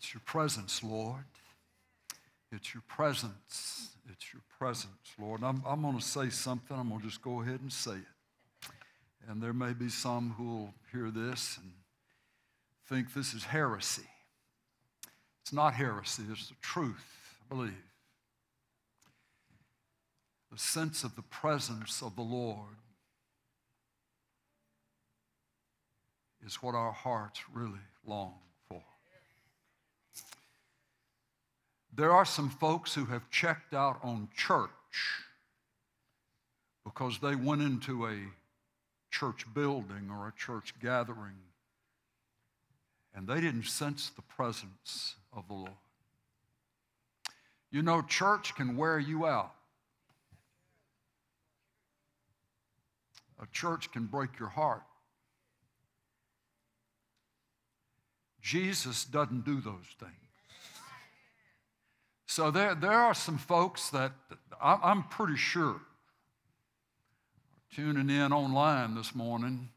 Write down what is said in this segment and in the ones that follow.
It's your presence, Lord. It's your presence. It's your presence, Lord. I'm, I'm going to say something. I'm going to just go ahead and say it. And there may be some who will hear this and think this is heresy. It's not heresy, it's the truth, I believe. The sense of the presence of the Lord is what our hearts really long for. There are some folks who have checked out on church because they went into a church building or a church gathering and they didn't sense the presence of the Lord. You know, church can wear you out. A church can break your heart. Jesus doesn't do those things. So there, there are some folks that I'm pretty sure are tuning in online this morning.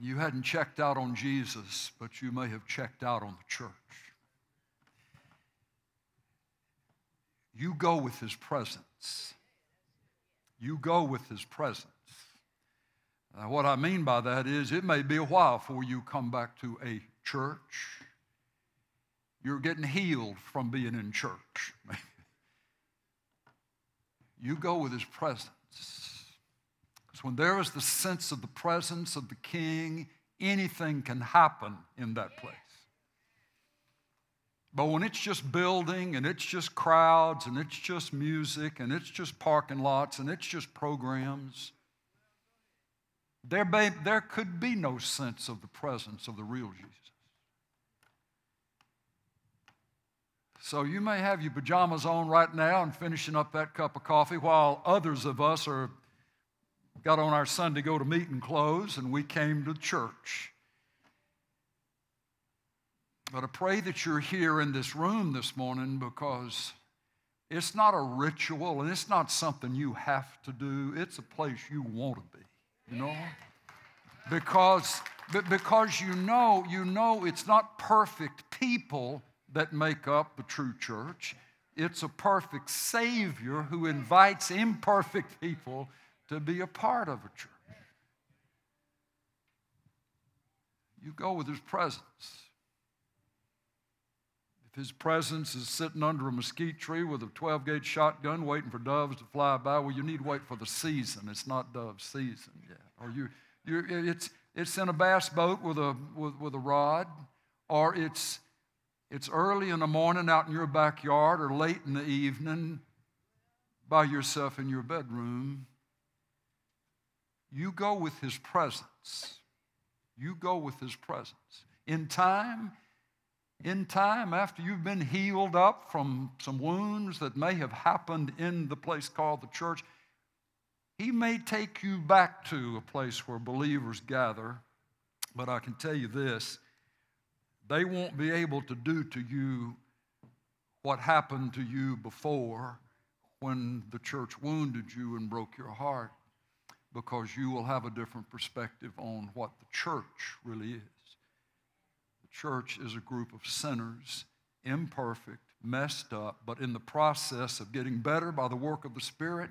You hadn't checked out on Jesus, but you may have checked out on the church. You go with his presence. You go with his presence. Now, what I mean by that is it may be a while before you come back to a church. You're getting healed from being in church. you go with his presence. Because when there is the sense of the presence of the king, anything can happen in that place. But when it's just building and it's just crowds and it's just music and it's just parking lots and it's just programs, there, may, there could be no sense of the presence of the real Jesus. So you may have your pajamas on right now and finishing up that cup of coffee while others of us are got on our Sunday go to meeting clothes and we came to church. But I pray that you're here in this room this morning because it's not a ritual and it's not something you have to do. It's a place you want to be you know? Because, because you know, you know it's not perfect people that make up the true church. It's a perfect Savior who invites imperfect people to be a part of a church. You go with His presence. If His presence is sitting under a mesquite tree with a 12 gauge shotgun waiting for doves to fly by, well, you need to wait for the season. It's not dove season yet or you, you it's, it's in a bass boat with a, with, with a rod, or it's, it's early in the morning out in your backyard or late in the evening by yourself in your bedroom. You go with His presence. You go with His presence. In time, in time, after you've been healed up from some wounds that may have happened in the place called the church, he may take you back to a place where believers gather, but I can tell you this they won't be able to do to you what happened to you before when the church wounded you and broke your heart because you will have a different perspective on what the church really is. The church is a group of sinners, imperfect, messed up, but in the process of getting better by the work of the Spirit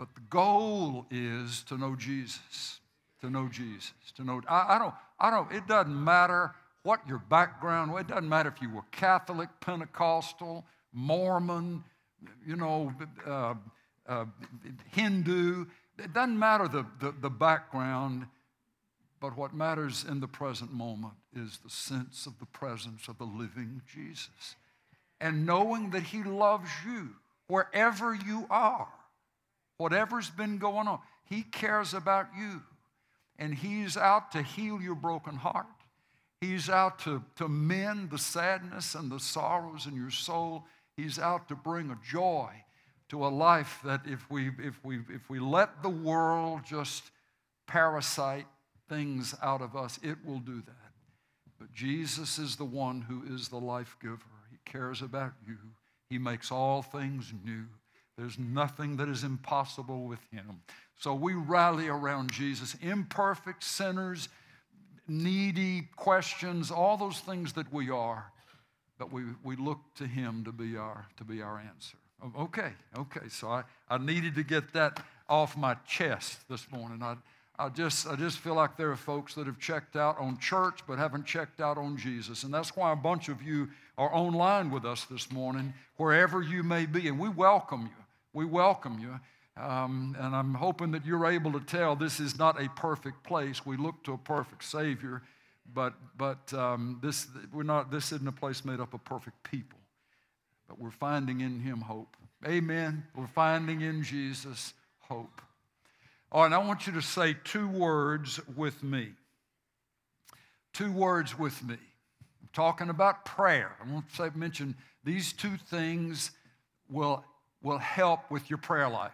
but the goal is to know Jesus, to know Jesus, to know. I, I don't, I don't, it doesn't matter what your background, it doesn't matter if you were Catholic, Pentecostal, Mormon, you know, uh, uh, Hindu. It doesn't matter the, the, the background, but what matters in the present moment is the sense of the presence of the living Jesus. And knowing that He loves you wherever you are whatever's been going on. He cares about you. And He's out to heal your broken heart. He's out to, to mend the sadness and the sorrows in your soul. He's out to bring a joy to a life that if we, if we, if we let the world just parasite things out of us, it will do that. But Jesus is the one who is the life giver. He cares about you. He makes all things new. There's nothing that is impossible with him. So we rally around Jesus, imperfect sinners, needy questions, all those things that we are, but we, we look to Him to be our, to be our answer. Okay, okay. So I, I needed to get that off my chest this morning. I, I just, I just feel like there are folks that have checked out on church but haven't checked out on Jesus. And that's why a bunch of you are online with us this morning, wherever you may be. And we welcome you. We welcome you. Um, and I'm hoping that you're able to tell this is not a perfect place. We look to a perfect Savior, but, but um, this, we're not, this isn't a place made up of perfect people. But we're finding in Him hope. Amen. We're finding in Jesus hope. All right, I want you to say two words with me. Two words with me. I'm talking about prayer. I want to say, mention these two things will, will help with your prayer life.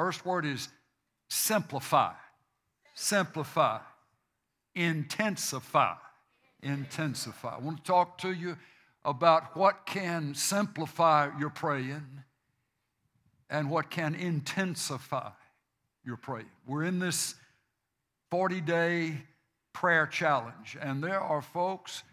First word is simplify. Simplify. Intensify. Intensify. I want to talk to you about what can simplify your praying and what can intensify your praying. We're in this 40 day prayer challenge, and there are folks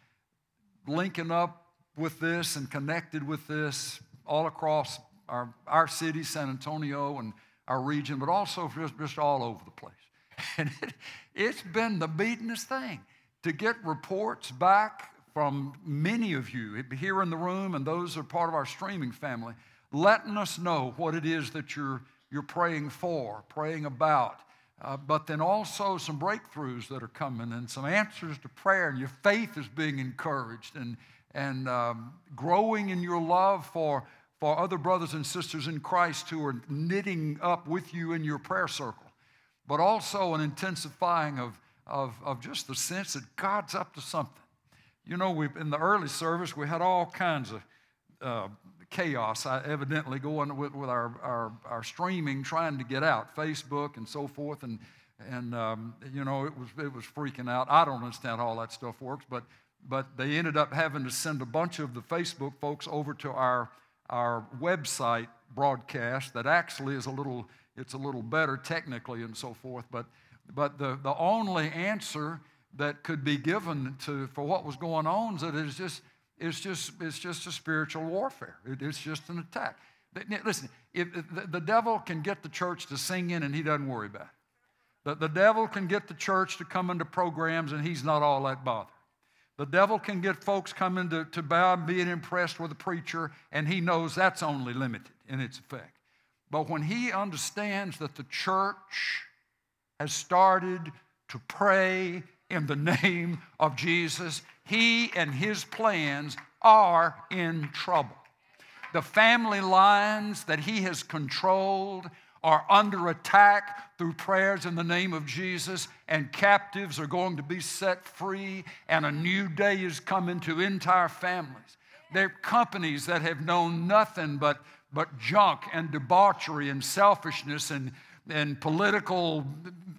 linking up with this and connected with this all across our, our city, San Antonio, and our region, but also just, just all over the place. And it, it's been the beatingest thing to get reports back from many of you here in the room and those who are part of our streaming family, letting us know what it is that you're you're praying for, praying about. Uh, but then also some breakthroughs that are coming and some answers to prayer, and your faith is being encouraged and, and um, growing in your love for, for other brothers and sisters in Christ who are knitting up with you in your prayer circle. But also an intensifying of, of, of just the sense that God's up to something. You know, we in the early service, we had all kinds of uh, chaos I evidently going with, with our, our, our, streaming trying to get out, Facebook and so forth. And, and um, you know, it was, it was freaking out. I don't understand how all that stuff works, but, but they ended up having to send a bunch of the Facebook folks over to our, our website broadcast that actually is a little, it's a little better technically and so forth. But, but the, the only answer that could be given to, for what was going on is that it is just, it's just, it's just a spiritual warfare. It, it's just an attack. Listen, if, if the, the, devil can get the church to sing in and he doesn't worry about it. The, the devil can get the church to come into programs and he's not all that bothered. The devil can get folks coming to, to bow and being impressed with a preacher, and he knows that's only limited in its effect. But when he understands that the church has started to pray in the name of Jesus, he and his plans are in trouble. The family lines that he has controlled are under attack through prayers in the name of Jesus, and captives are going to be set free, and a new day is coming to entire families. They're companies that have known nothing but, but junk and debauchery and selfishness and, and political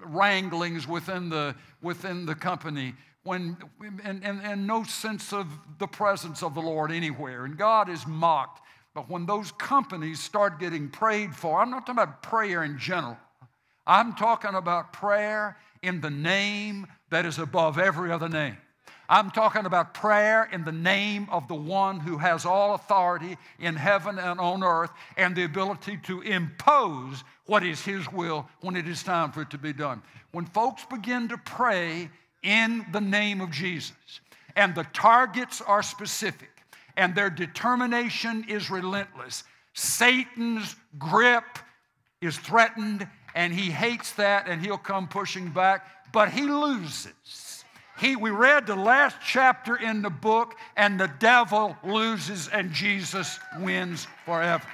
wranglings within the, within the company when, and, and, and no sense of the presence of the Lord anywhere. And God is mocked. But when those companies start getting prayed for, I'm not talking about prayer in general. I'm talking about prayer in the name that is above every other name. I'm talking about prayer in the name of the one who has all authority in heaven and on earth and the ability to impose what is his will when it is time for it to be done. When folks begin to pray in the name of Jesus. And the targets are specific, and their determination is relentless. Satan's grip is threatened, and he hates that, and he'll come pushing back, but he loses. He, we read the last chapter in the book, and the devil loses, and Jesus wins forever.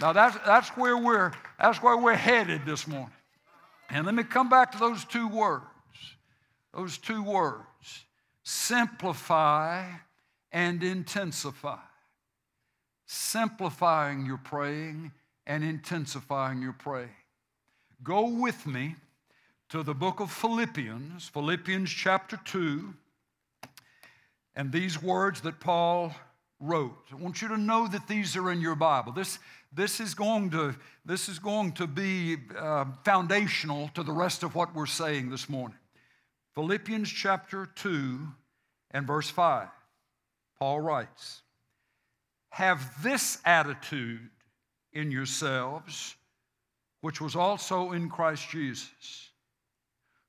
Now that's, that's, where we're, that's where we're headed this morning. And let me come back to those two words those two words simplify and intensify. Simplifying your praying and intensifying your praying. Go with me to the book of Philippians, Philippians chapter 2, and these words that Paul wrote. I want you to know that these are in your Bible. This, this, is, going to, this is going to be uh, foundational to the rest of what we're saying this morning. Philippians chapter 2 and verse 5. Paul writes, Have this attitude in yourselves, which was also in Christ Jesus,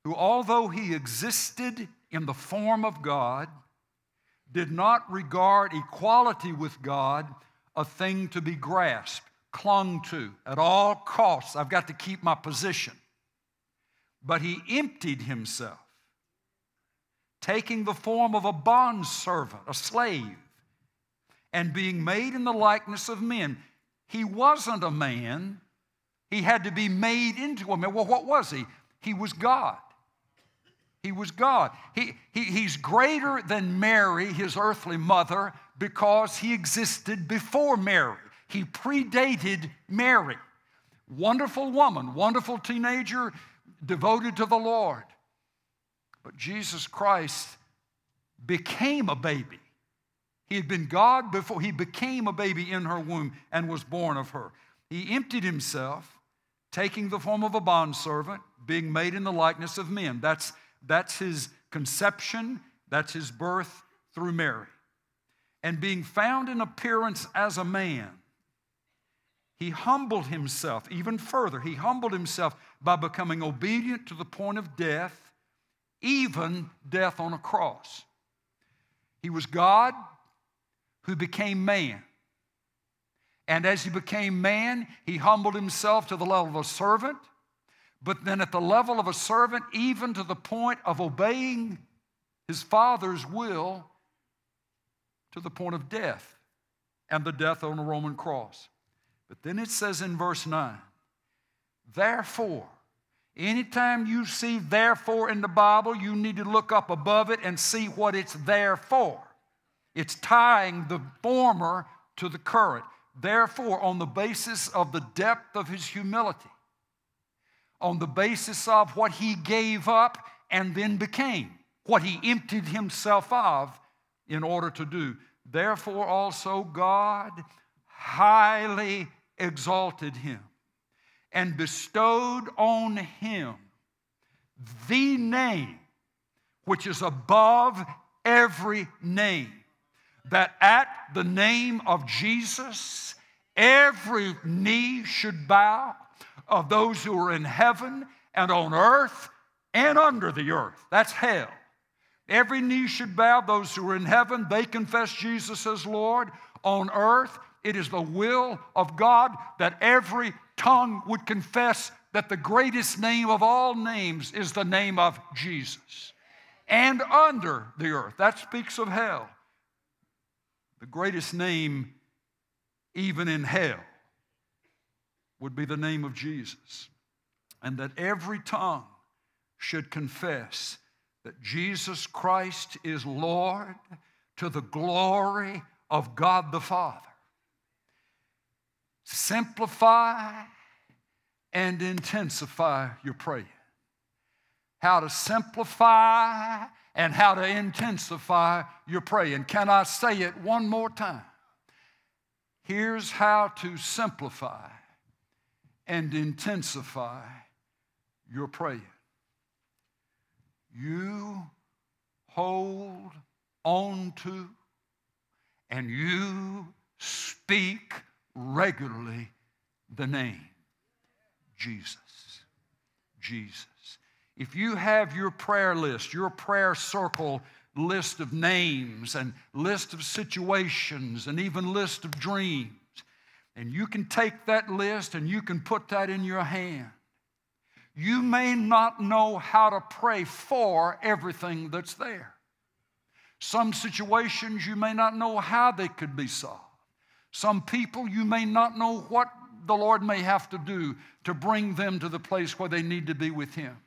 who, although he existed in the form of God, did not regard equality with God a thing to be grasped, clung to at all costs. I've got to keep my position. But he emptied himself, taking the form of a bondservant, a slave, and being made in the likeness of men. He wasn't a man, he had to be made into a man. Well, what was he? He was God. He was God. He, he, he's greater than Mary, his earthly mother, because he existed before Mary. He predated Mary. Wonderful woman, wonderful teenager, devoted to the Lord. But Jesus Christ became a baby. He had been God before he became a baby in her womb and was born of her. He emptied himself, taking the form of a bondservant, being made in the likeness of men. That's that's his conception, that's his birth through Mary. And being found in appearance as a man, he humbled himself even further. He humbled himself by becoming obedient to the point of death, even death on a cross. He was God who became man. And as he became man, he humbled himself to the level of a servant but then at the level of a servant, even to the point of obeying his father's will to the point of death and the death on a Roman cross. But then it says in verse 9, therefore, anytime you see therefore in the Bible, you need to look up above it and see what it's there for. It's tying the former to the current. Therefore, on the basis of the depth of his humility, on the basis of what he gave up and then became, what he emptied himself of in order to do. Therefore, also God highly exalted him and bestowed on him the name which is above every name, that at the name of Jesus, every knee should bow of those who are in heaven and on earth and under the earth. That's hell. Every knee should bow. Those who are in heaven, they confess Jesus as Lord. On earth, it is the will of God that every tongue would confess that the greatest name of all names is the name of Jesus. And under the earth, that speaks of hell. The greatest name, even in hell, would be the name of Jesus. And that every tongue should confess that Jesus Christ is Lord to the glory of God the Father. Simplify and intensify your praying. How to simplify and how to intensify your praying. Can I say it one more time? Here's how to simplify and intensify your praying. You hold on to and you speak regularly the name Jesus. Jesus. If you have your prayer list, your prayer circle list of names and list of situations and even list of dreams, and you can take that list and you can put that in your hand. You may not know how to pray for everything that's there. Some situations you may not know how they could be solved. Some people you may not know what the Lord may have to do to bring them to the place where they need to be with Him.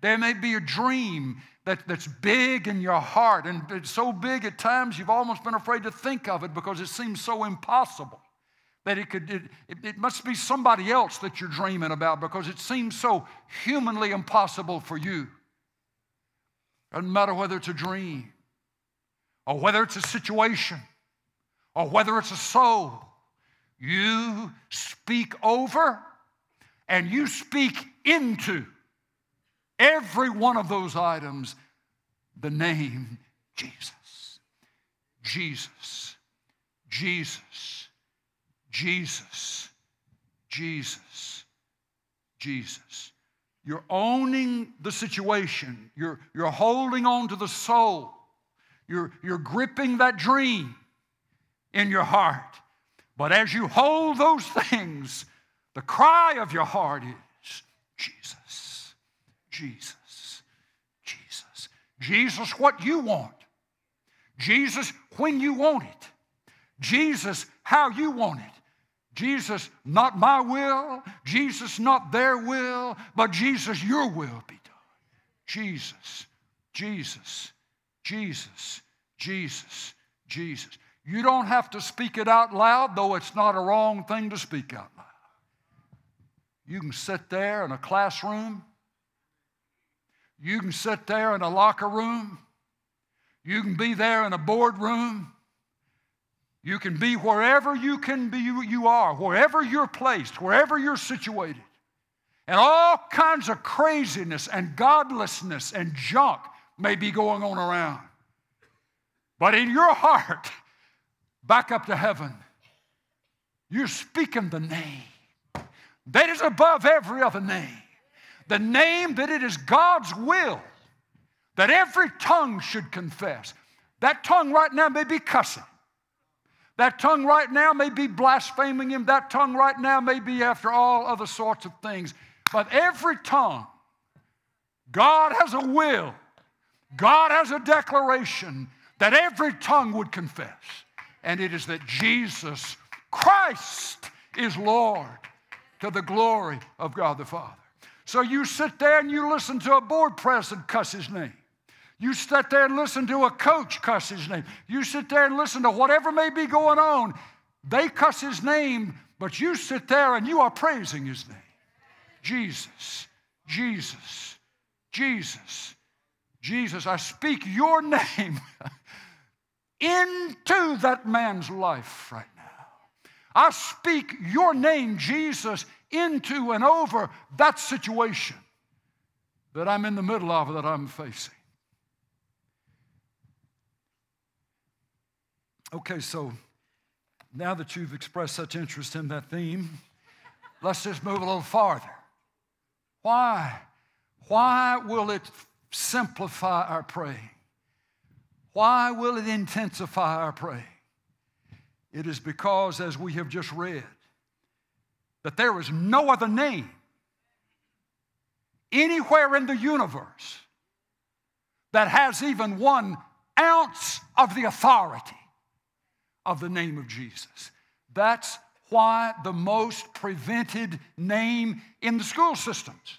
There may be a dream that, that's big in your heart, and it's so big at times you've almost been afraid to think of it because it seems so impossible that it could it, it, must be somebody else that you're dreaming about because it seems so humanly impossible for you doesn't matter whether it's a dream or whether it's a situation or whether it's a soul you speak over and you speak into every one of those items the name Jesus. Jesus. Jesus. Jesus. Jesus. Jesus. You're owning the situation. You're, you're holding on to the soul. You're, you're gripping that dream in your heart. But as you hold those things, the cry of your heart is Jesus, Jesus, Jesus. Jesus, what you want. Jesus, when you want it. Jesus, how you want it. Jesus, not my will. Jesus, not their will. But Jesus, your will be done. Jesus, Jesus, Jesus, Jesus, Jesus. You don't have to speak it out loud, though it's not a wrong thing to speak out loud. You can sit there in a classroom. You can sit there in a locker room. You can be there in a boardroom. You can be wherever you can be you are, wherever you're placed, wherever you're situated. And all kinds of craziness and godlessness and junk may be going on around. But in your heart, back up to heaven, you're speaking the name that is above every other name. The name that it is God's will that every tongue should confess. That tongue right now may be cussing. That tongue right now may be blaspheming Him. That tongue right now may be after all other sorts of things. But every tongue, God has a will, God has a declaration that every tongue would confess. And it is that Jesus Christ is Lord to the glory of God the Father. So you sit there and you listen to a board president cuss his name. You sit there and listen to a coach cuss his name. You sit there and listen to whatever may be going on. They cuss his name, but you sit there and you are praising his name. Jesus, Jesus, Jesus, Jesus. I speak your name into that man's life right now. I speak your name, Jesus, into and over that situation that I'm in the middle of, that I'm facing. Okay, so now that you've expressed such interest in that theme, let's just move a little farther. Why? Why will it simplify our praying? Why will it intensify our praying? It is because, as we have just read, that there is no other name anywhere in the universe that has even one ounce of the authority of the name of Jesus. That's why the most prevented name in the school systems,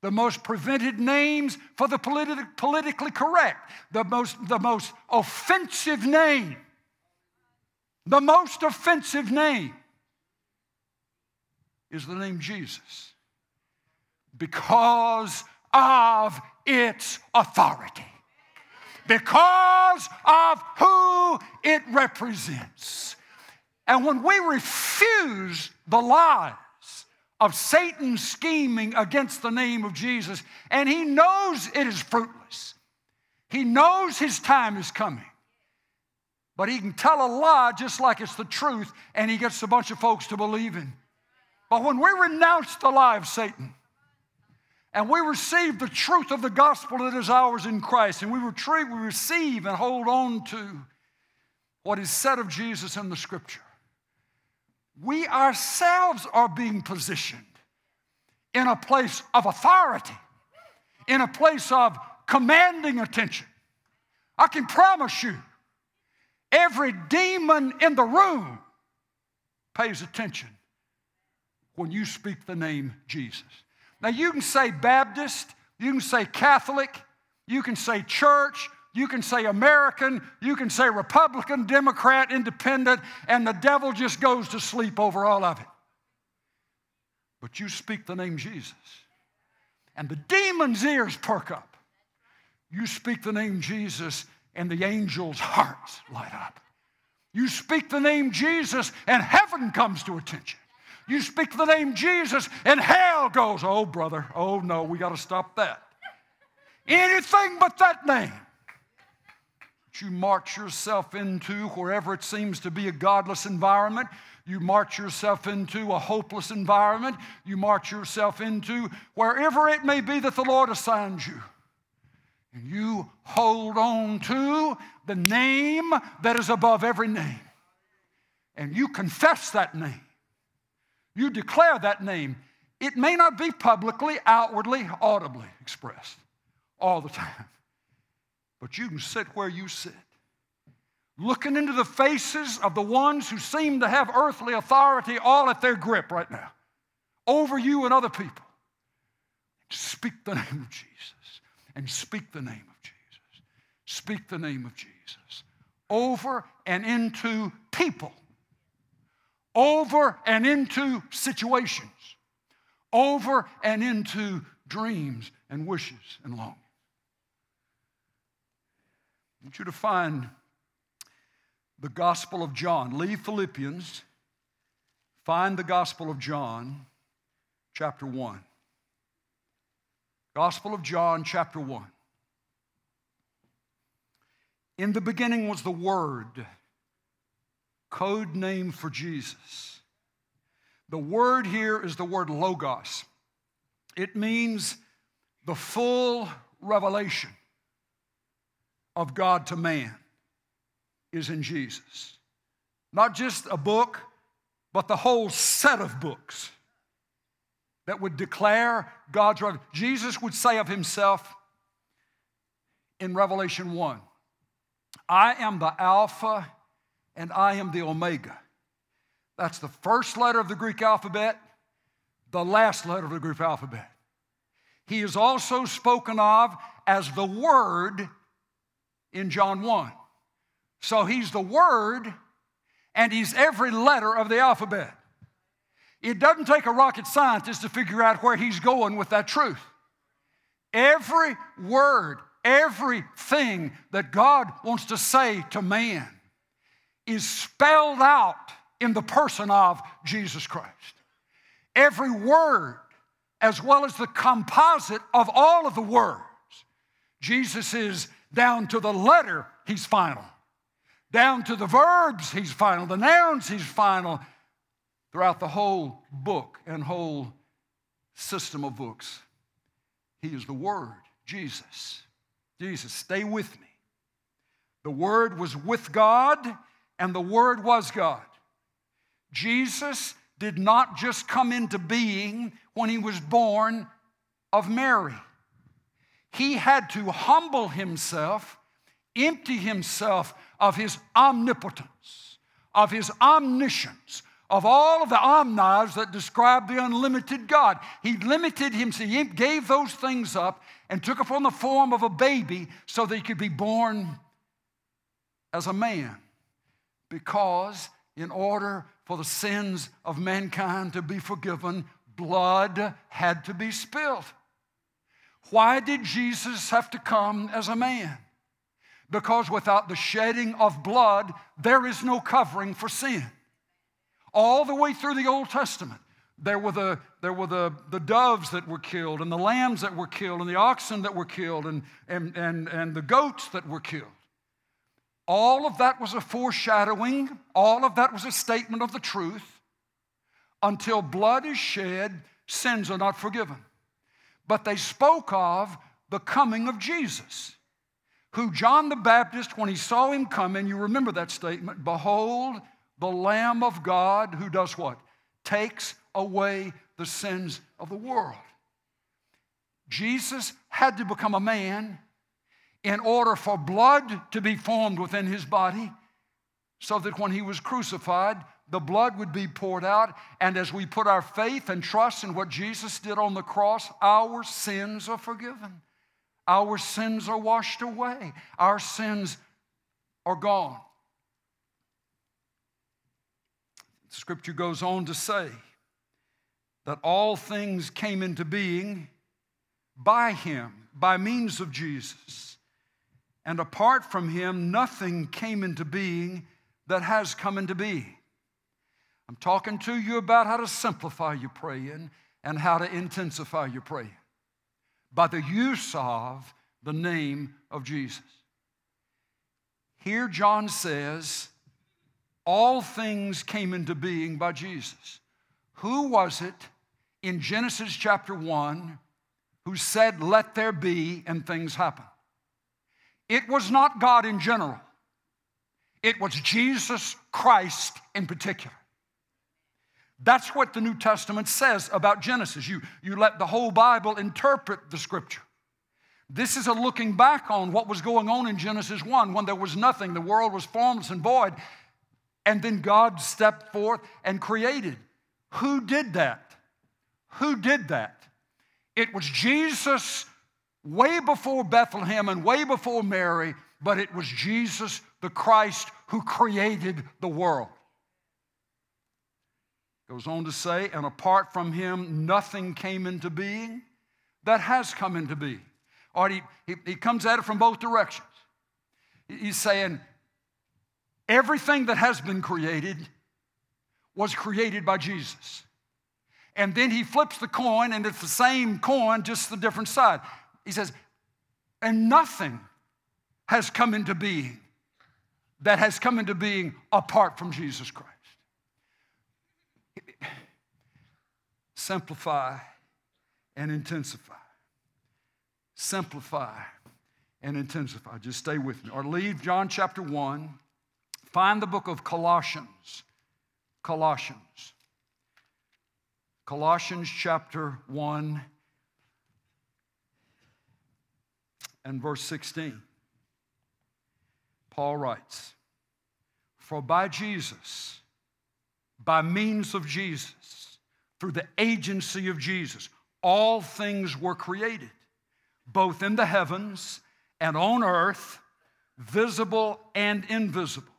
the most prevented names for the politi- politically correct, the most, the most offensive name the most offensive name is the name Jesus because of its authority, because of who it represents. And when we refuse the lies of Satan scheming against the name of Jesus, and he knows it is fruitless, he knows his time is coming. But he can tell a lie just like it's the truth, and he gets a bunch of folks to believe him. But when we renounce the lie of Satan, and we receive the truth of the gospel that is ours in Christ, and we retrieve, we receive and hold on to what is said of Jesus in the scripture, we ourselves are being positioned in a place of authority, in a place of commanding attention. I can promise you, Every demon in the room pays attention when you speak the name Jesus. Now, you can say Baptist, you can say Catholic, you can say church, you can say American, you can say Republican, Democrat, Independent, and the devil just goes to sleep over all of it. But you speak the name Jesus, and the demon's ears perk up. You speak the name Jesus, and the angels' hearts light up. You speak the name Jesus, and heaven comes to attention. You speak the name Jesus, and hell goes, oh, brother, oh, no, we got to stop that. Anything but that name. You march yourself into wherever it seems to be a godless environment. You march yourself into a hopeless environment. You march yourself into wherever it may be that the Lord assigns you. And you hold on to the name that is above every name. And you confess that name. You declare that name. It may not be publicly, outwardly, audibly expressed all the time. But you can sit where you sit, looking into the faces of the ones who seem to have earthly authority all at their grip right now, over you and other people. Speak the name of Jesus and speak the name of Jesus. Speak the name of Jesus over and into people, over and into situations, over and into dreams and wishes and longings. I want you to find the Gospel of John. Leave Philippians, find the Gospel of John, chapter 1. Gospel of John, chapter 1. In the beginning was the Word, code name for Jesus. The word here is the word logos. It means the full revelation of God to man is in Jesus. Not just a book, but the whole set of books that would declare God's revelation. Jesus would say of himself in Revelation 1 I am the Alpha and I am the Omega. That's the first letter of the Greek alphabet, the last letter of the Greek alphabet. He is also spoken of as the Word in John 1. So he's the Word and he's every letter of the alphabet. It doesn't take a rocket scientist to figure out where he's going with that truth. Every word, everything that God wants to say to man is spelled out in the person of Jesus Christ. Every word, as well as the composite of all of the words, Jesus is down to the letter, he's final. Down to the verbs, he's final. The nouns, he's final. Throughout the whole book and whole system of books, he is the Word, Jesus. Jesus, stay with me. The Word was with God, and the Word was God. Jesus did not just come into being when he was born of Mary. He had to humble himself, empty himself of his omnipotence, of his omniscience, of all of the omnis that describe the unlimited God. He limited himself, he gave those things up and took upon the form of a baby so that he could be born as a man. Because in order for the sins of mankind to be forgiven, blood had to be spilled. Why did Jesus have to come as a man? Because without the shedding of blood, there is no covering for sin. All the way through the Old Testament, there were the, there were the, the doves that were killed, and the lambs that were killed, and the oxen that were killed, and, and, and, and the goats that were killed. All of that was a foreshadowing, all of that was a statement of the truth. Until blood is shed, sins are not forgiven but they spoke of the coming of Jesus, who John the Baptist, when he saw him coming, you remember that statement, behold, the Lamb of God who does what? Takes away the sins of the world. Jesus had to become a man in order for blood to be formed within his body, so that when he was crucified, the blood would be poured out. And as we put our faith and trust in what Jesus did on the cross, our sins are forgiven. Our sins are washed away. Our sins are gone. Scripture goes on to say that all things came into being by him, by means of Jesus. And apart from him, nothing came into being that has come into being. I'm talking to you about how to simplify your praying and how to intensify your praying by the use of the name of Jesus. Here, John says, all things came into being by Jesus. Who was it in Genesis chapter 1 who said, Let there be, and things happen? It was not God in general, it was Jesus Christ in particular. That's what the New Testament says about Genesis. You, you let the whole Bible interpret the scripture. This is a looking back on what was going on in Genesis 1 when there was nothing, the world was formless and void, and then God stepped forth and created. Who did that? Who did that? It was Jesus way before Bethlehem and way before Mary, but it was Jesus the Christ who created the world. Goes on to say, and apart from him, nothing came into being that has come into being. Or he, he, he comes at it from both directions. He's saying, everything that has been created was created by Jesus. And then he flips the coin, and it's the same coin, just the different side. He says, and nothing has come into being that has come into being apart from Jesus Christ. Simplify and intensify. Simplify and intensify. Just stay with me. Or leave John chapter 1. Find the book of Colossians. Colossians. Colossians chapter 1 and verse 16. Paul writes, For by Jesus, by means of Jesus, through the agency of Jesus, all things were created, both in the heavens and on earth, visible and invisible,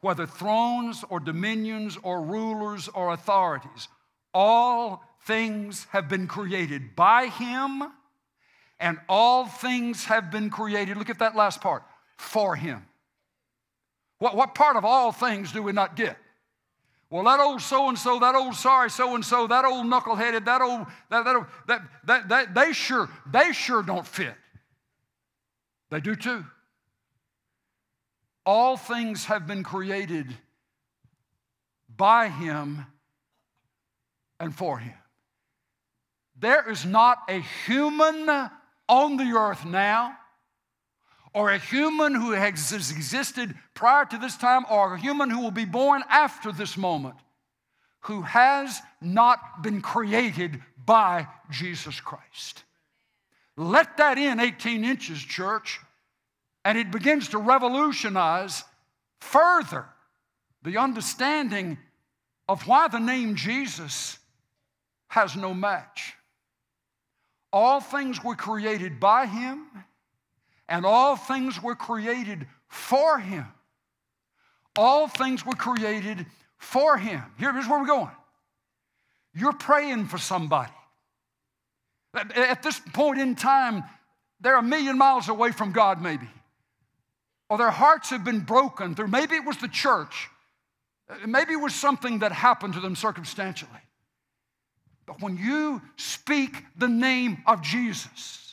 whether thrones or dominions or rulers or authorities. All things have been created by him, and all things have been created. Look at that last part for him. What, what part of all things do we not get? Well, that old so and so, that old sorry so and so, that old knuckleheaded, that old that that, that that that they sure they sure don't fit. They do too. All things have been created by him and for him. There is not a human on the earth now or a human who has existed prior to this time, or a human who will be born after this moment, who has not been created by Jesus Christ. Let that in 18 inches, church, and it begins to revolutionize further the understanding of why the name Jesus has no match. All things were created by Him and all things were created for him. All things were created for him. Here's where we're going. You're praying for somebody. At this point in time, they're a million miles away from God, maybe. Or their hearts have been broken through, maybe it was the church. Maybe it was something that happened to them circumstantially. But when you speak the name of Jesus,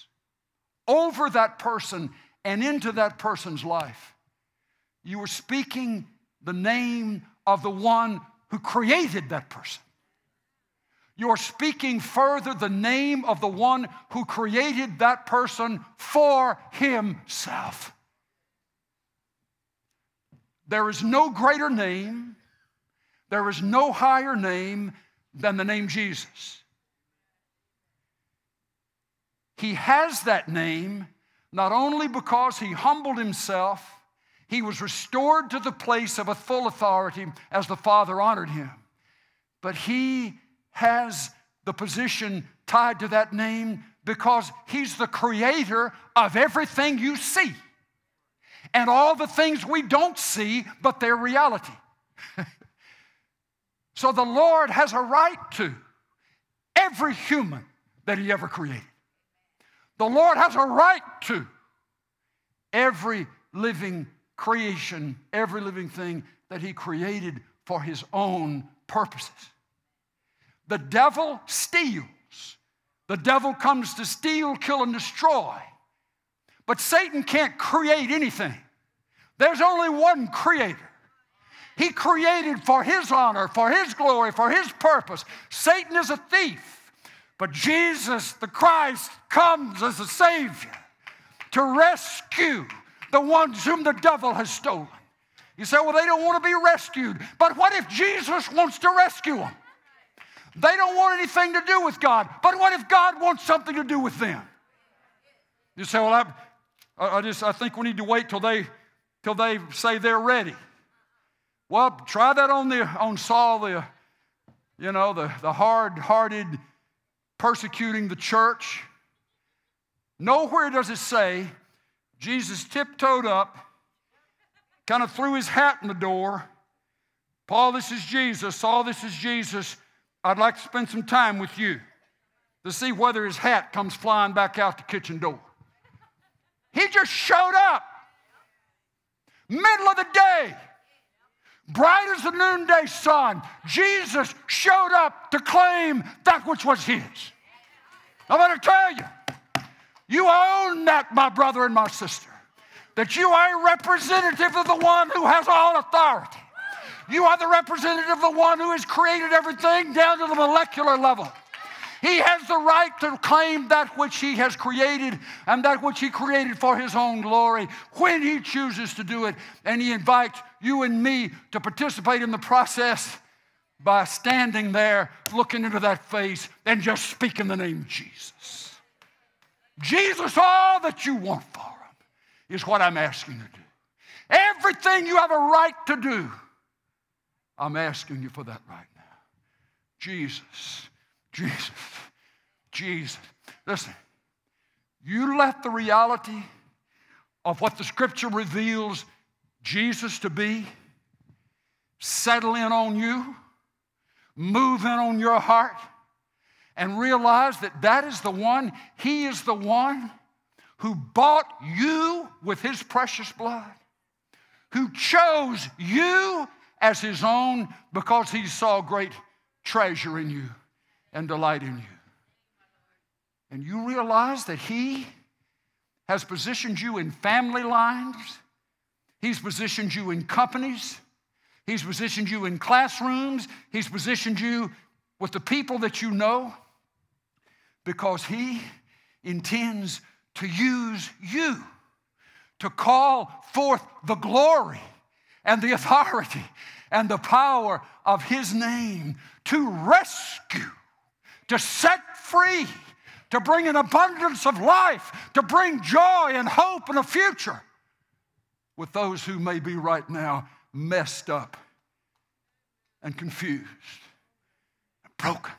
over that person and into that person's life. You were speaking the name of the one who created that person. You're speaking further the name of the one who created that person for himself. There is no greater name, there is no higher name than the name Jesus. He has that name not only because he humbled himself, he was restored to the place of a full authority as the Father honored him, but he has the position tied to that name because he's the creator of everything you see and all the things we don't see, but they're reality. so the Lord has a right to every human that he ever created. The Lord has a right to every living creation, every living thing that He created for His own purposes. The devil steals. The devil comes to steal, kill, and destroy. But Satan can't create anything. There's only one creator. He created for his honor, for his glory, for his purpose. Satan is a thief, but Jesus, the Christ, comes as a Savior to rescue the ones whom the devil has stolen. You say, well, they don't want to be rescued. But what if Jesus wants to rescue them? They don't want anything to do with God. But what if God wants something to do with them? You say, well, I, I just I think we need to wait till they till they say they're ready. Well, try that on the on Saul, the you know, the, the hard-hearted persecuting the church. Nowhere does it say Jesus tiptoed up, kind of threw his hat in the door. Paul, this is Jesus. Saul, this is Jesus. I'd like to spend some time with you to see whether his hat comes flying back out the kitchen door. He just showed up, middle of the day, bright as the noonday sun. Jesus showed up to claim that which was his. I'm going to tell you, you own that, my brother and my sister, that you are a representative of the one who has all authority. You are the representative of the one who has created everything down to the molecular level. He has the right to claim that which he has created and that which he created for his own glory when he chooses to do it. And he invites you and me to participate in the process by standing there, looking into that face, and just speaking the name Jesus. Jesus, all that you want for him is what I'm asking you to do. Everything you have a right to do I'm asking you for that right now. Jesus, Jesus, Jesus. Listen, you let the reality of what the scripture reveals Jesus to be settle in on you, move in on your heart, and realize that that is the one, He is the one who bought you with His precious blood, who chose you as his own because he saw great treasure in you and delight in you. And you realize that he has positioned you in family lines, he's positioned you in companies, he's positioned you in classrooms, he's positioned you with the people that you know because he intends to use you to call forth the glory and the authority and the power of His name to rescue, to set free, to bring an abundance of life, to bring joy and hope and a future with those who may be right now messed up and confused and broken.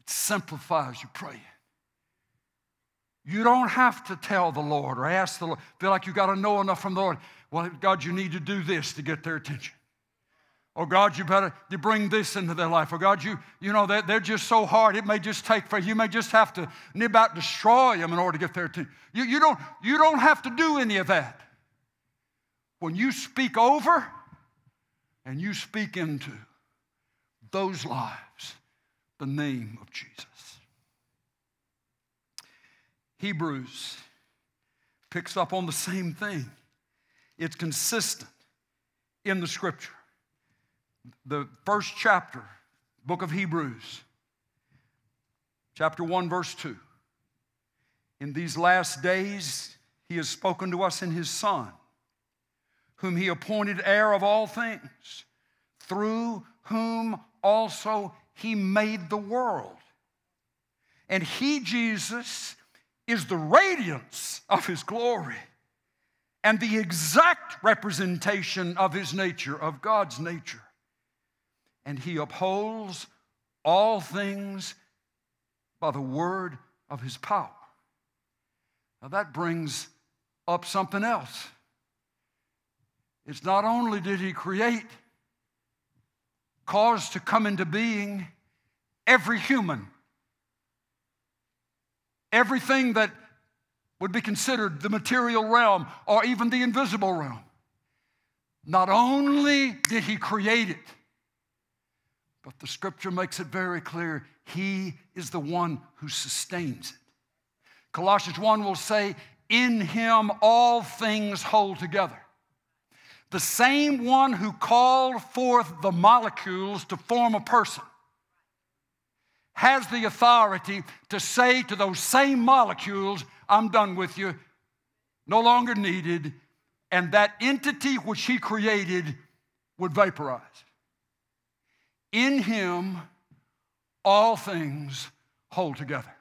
It simplifies your praying. You don't have to tell the Lord or ask the Lord. Feel like you got to know enough from the Lord. Well, God, you need to do this to get their attention. Or God, you better you bring this into their life. Or God, you, you know, they're, they're just so hard. It may just take for you may just have to nib out, destroy them in order to get their attention. You, you, don't, you don't have to do any of that. When you speak over and you speak into those lives, the name of Jesus. Hebrews picks up on the same thing. It's consistent in the scripture. The first chapter, book of Hebrews, chapter 1, verse 2. In these last days, he has spoken to us in his Son, whom he appointed heir of all things, through whom also he made the world. And he, Jesus, is the radiance of his glory and the exact representation of his nature, of God's nature. And he upholds all things by the word of his power. Now that brings up something else. It's not only did he create, cause to come into being every human everything that would be considered the material realm or even the invisible realm. Not only did he create it, but the scripture makes it very clear he is the one who sustains it. Colossians 1 will say, In him all things hold together. The same one who called forth the molecules to form a person has the authority to say to those same molecules, I'm done with you, no longer needed, and that entity which he created would vaporize. In him, all things hold together.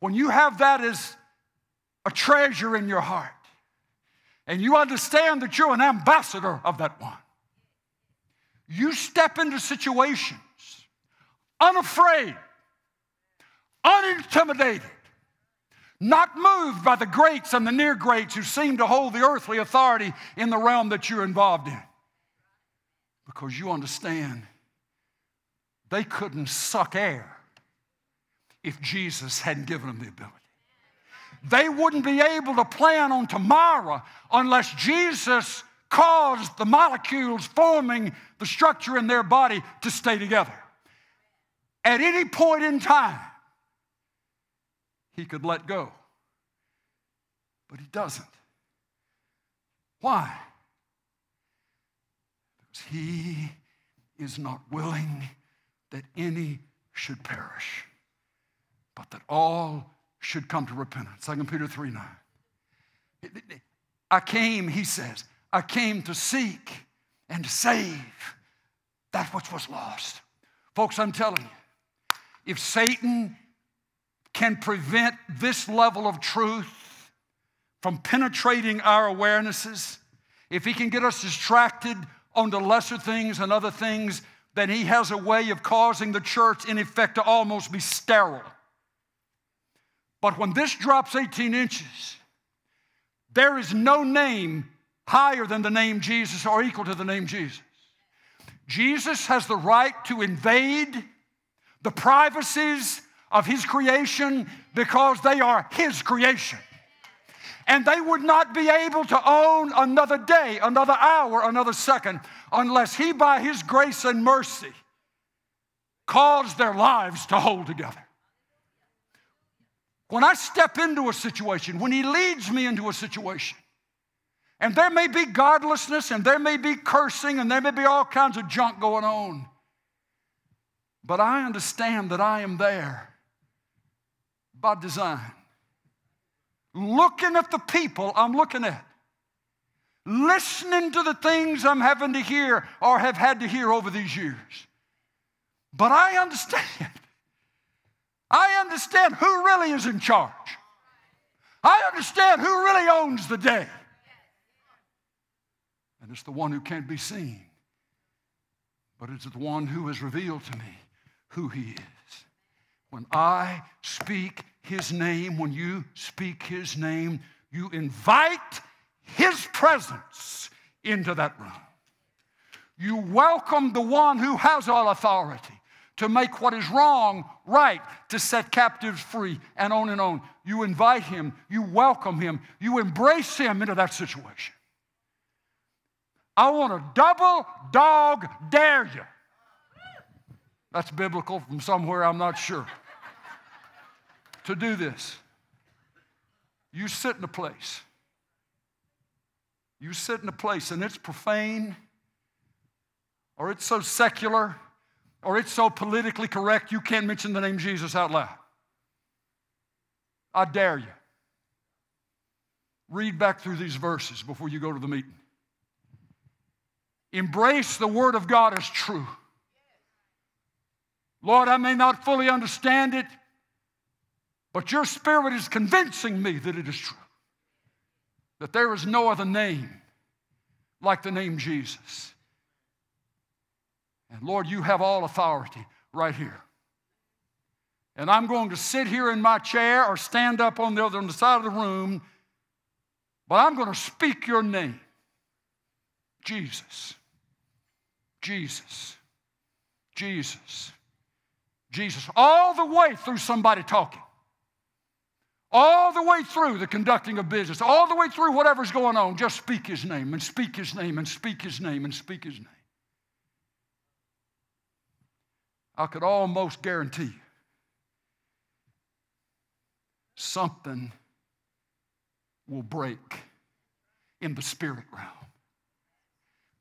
When you have that as a treasure in your heart, and you understand that you're an ambassador of that one, you step into situations unafraid, unintimidated, not moved by the greats and the near greats who seem to hold the earthly authority in the realm that you're involved in. Because you understand they couldn't suck air if Jesus hadn't given them the ability. They wouldn't be able to plan on tomorrow unless Jesus caused the molecules forming the structure in their body to stay together. At any point in time, he could let go. But he doesn't. Why? He is not willing that any should perish, but that all should come to repentance. 2 Peter 3 9. I came, he says, I came to seek and to save that which was lost. Folks, I'm telling you, if Satan can prevent this level of truth from penetrating our awarenesses, if he can get us distracted onto lesser things and other things, then he has a way of causing the church, in effect, to almost be sterile. But when this drops 18 inches, there is no name higher than the name Jesus or equal to the name Jesus. Jesus has the right to invade the privacies of His creation because they are His creation. And they would not be able to own another day, another hour, another second unless He, by His grace and mercy, caused their lives to hold together. When I step into a situation, when He leads me into a situation, and there may be godlessness, and there may be cursing, and there may be all kinds of junk going on, but I understand that I am there by design. Looking at the people I'm looking at, listening to the things I'm having to hear or have had to hear over these years. But I understand I understand who really is in charge. I understand who really owns the day. And it's the one who can't be seen, but it's the one who has revealed to me who he is. When I speak his name, when you speak his name, you invite his presence into that room. You welcome the one who has all authority to make what is wrong right, to set captives free, and on and on. You invite him, you welcome him, you embrace him into that situation. I want to double dog dare you. That's biblical from somewhere, I'm not sure. To do this, you sit in a place. You sit in a place and it's profane or it's so secular or it's so politically correct you can't mention the name Jesus out loud. I dare you. Read back through these verses before you go to the meeting. Embrace the Word of God as true. Lord, I may not fully understand it, but your Spirit is convincing me that it is true. That there is no other name like the name Jesus. And Lord, you have all authority right here. And I'm going to sit here in my chair or stand up on the other on the side of the room, but I'm going to speak your name. Jesus. Jesus. Jesus. Jesus. All the way through somebody talking. All the way through the conducting of business, all the way through whatever's going on, just speak his name and speak his name and speak his name and speak his name. I could almost guarantee something will break in the spirit realm.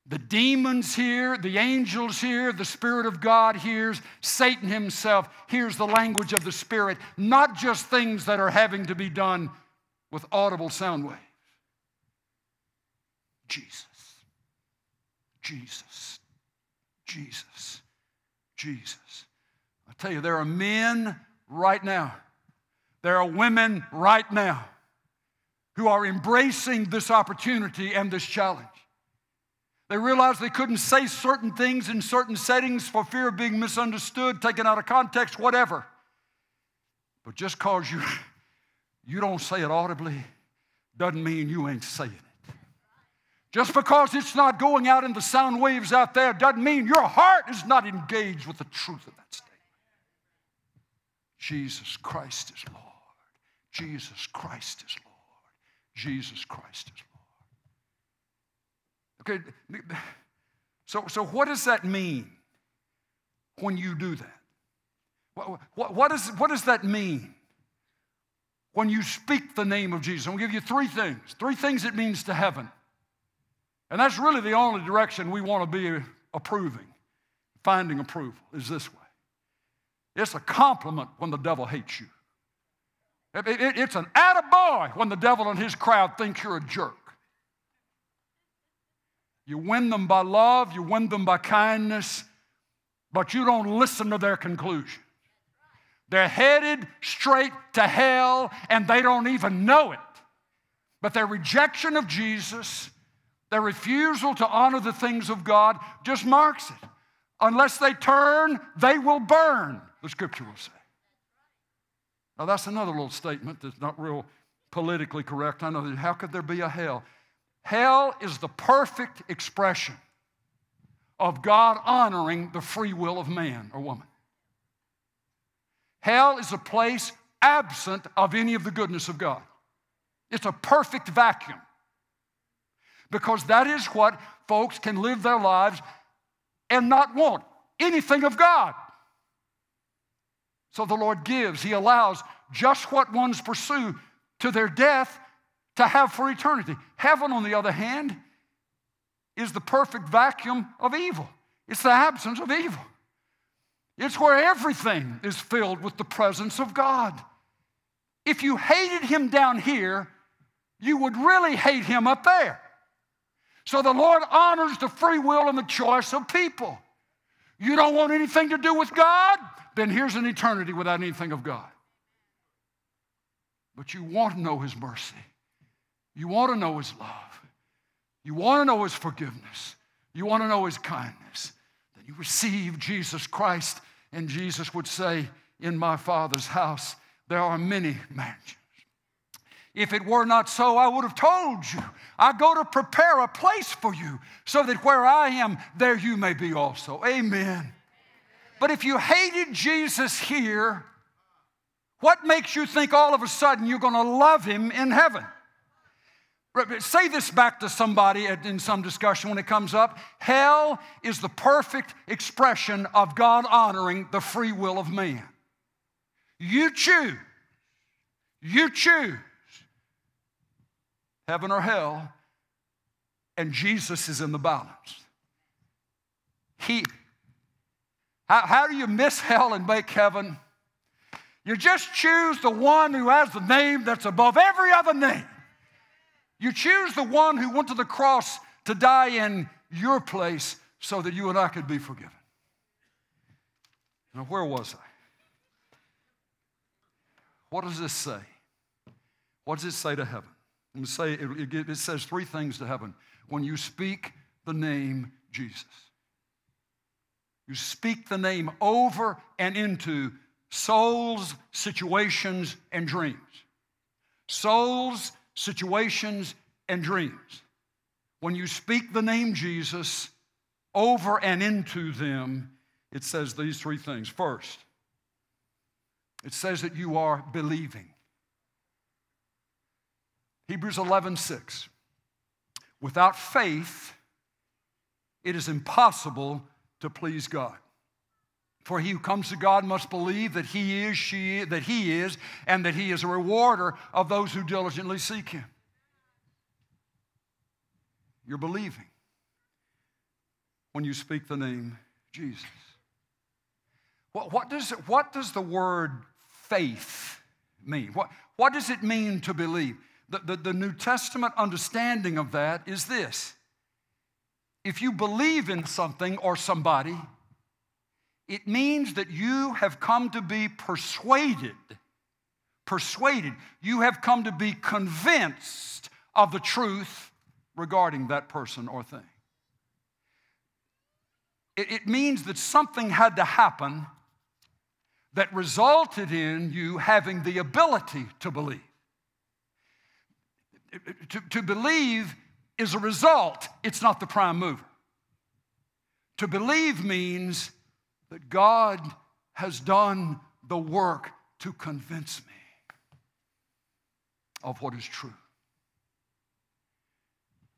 The demons hear, the angels hear, the Spirit of God hears, Satan himself hears the language of the Spirit, not just things that are having to be done with audible sound waves. Jesus, Jesus, Jesus, Jesus. I tell you, there are men right now, there are women right now who are embracing this opportunity and this challenge. They realized they couldn't say certain things in certain settings for fear of being misunderstood, taken out of context, whatever. But just because you, you don't say it audibly doesn't mean you ain't saying it. Just because it's not going out in the sound waves out there doesn't mean your heart is not engaged with the truth of that statement. Jesus Christ is Lord. Jesus Christ is Lord. Jesus Christ is Lord. Okay, so, so what does that mean when you do that? What, what, what, is, what does that mean when you speak the name of Jesus? I'm going to give you three things. Three things it means to heaven. And that's really the only direction we want to be approving, finding approval, is this way. It's a compliment when the devil hates you. It, it, it's an attaboy when the devil and his crowd think you're a jerk. You win them by love, you win them by kindness, but you don't listen to their conclusion. They're headed straight to hell and they don't even know it. But their rejection of Jesus, their refusal to honor the things of God, just marks it. Unless they turn, they will burn, the scripture will say. Now, that's another little statement that's not real politically correct. I know that. How could there be a hell? Hell is the perfect expression of God honoring the free will of man or woman. Hell is a place absent of any of the goodness of God. It's a perfect vacuum. Because that is what folks can live their lives and not want anything of God. So the Lord gives, He allows just what ones pursue to their death to have for eternity. Heaven, on the other hand, is the perfect vacuum of evil, it's the absence of evil. It's where everything is filled with the presence of God. If you hated Him down here, you would really hate Him up there. So the Lord honors the free will and the choice of people. You don't want anything to do with God? Then here's an eternity without anything of God. But you want to know His mercy. You want to know His love. You want to know His forgiveness. You want to know His kindness. Then you receive Jesus Christ, and Jesus would say, In my Father's house, there are many mansions. If it were not so, I would have told you. I go to prepare a place for you so that where I am, there you may be also. Amen. But if you hated Jesus here, what makes you think all of a sudden you're going to love him in heaven? Say this back to somebody in some discussion when it comes up. Hell is the perfect expression of God honoring the free will of man. You choose. You choose heaven or hell, and Jesus is in the balance. He, how, how do you miss hell and make heaven? You just choose the one who has the name that's above every other name. You choose the one who went to the cross to die in your place so that you and I could be forgiven. Now, where was I? What does this say? What does it say to heaven? And say, it, it says three things to heaven. When you speak the name Jesus, you speak the name over and into souls, situations, and dreams. Souls, situations, and dreams. When you speak the name Jesus over and into them, it says these three things. First, it says that you are believing. Hebrews 11, 6. Without faith, it is impossible to please God. For he who comes to God must believe that he is, she, that he is, and that he is a rewarder of those who diligently seek him. You're believing when you speak the name Jesus. What, what, does, what does the word faith mean? What, what does it mean to believe? The, the, the New Testament understanding of that is this if you believe in something or somebody, it means that you have come to be persuaded. Persuaded. You have come to be convinced of the truth regarding that person or thing. It, it means that something had to happen that resulted in you having the ability to believe. To, to believe is a result, it's not the prime mover. To believe means that God has done the work to convince me of what is true.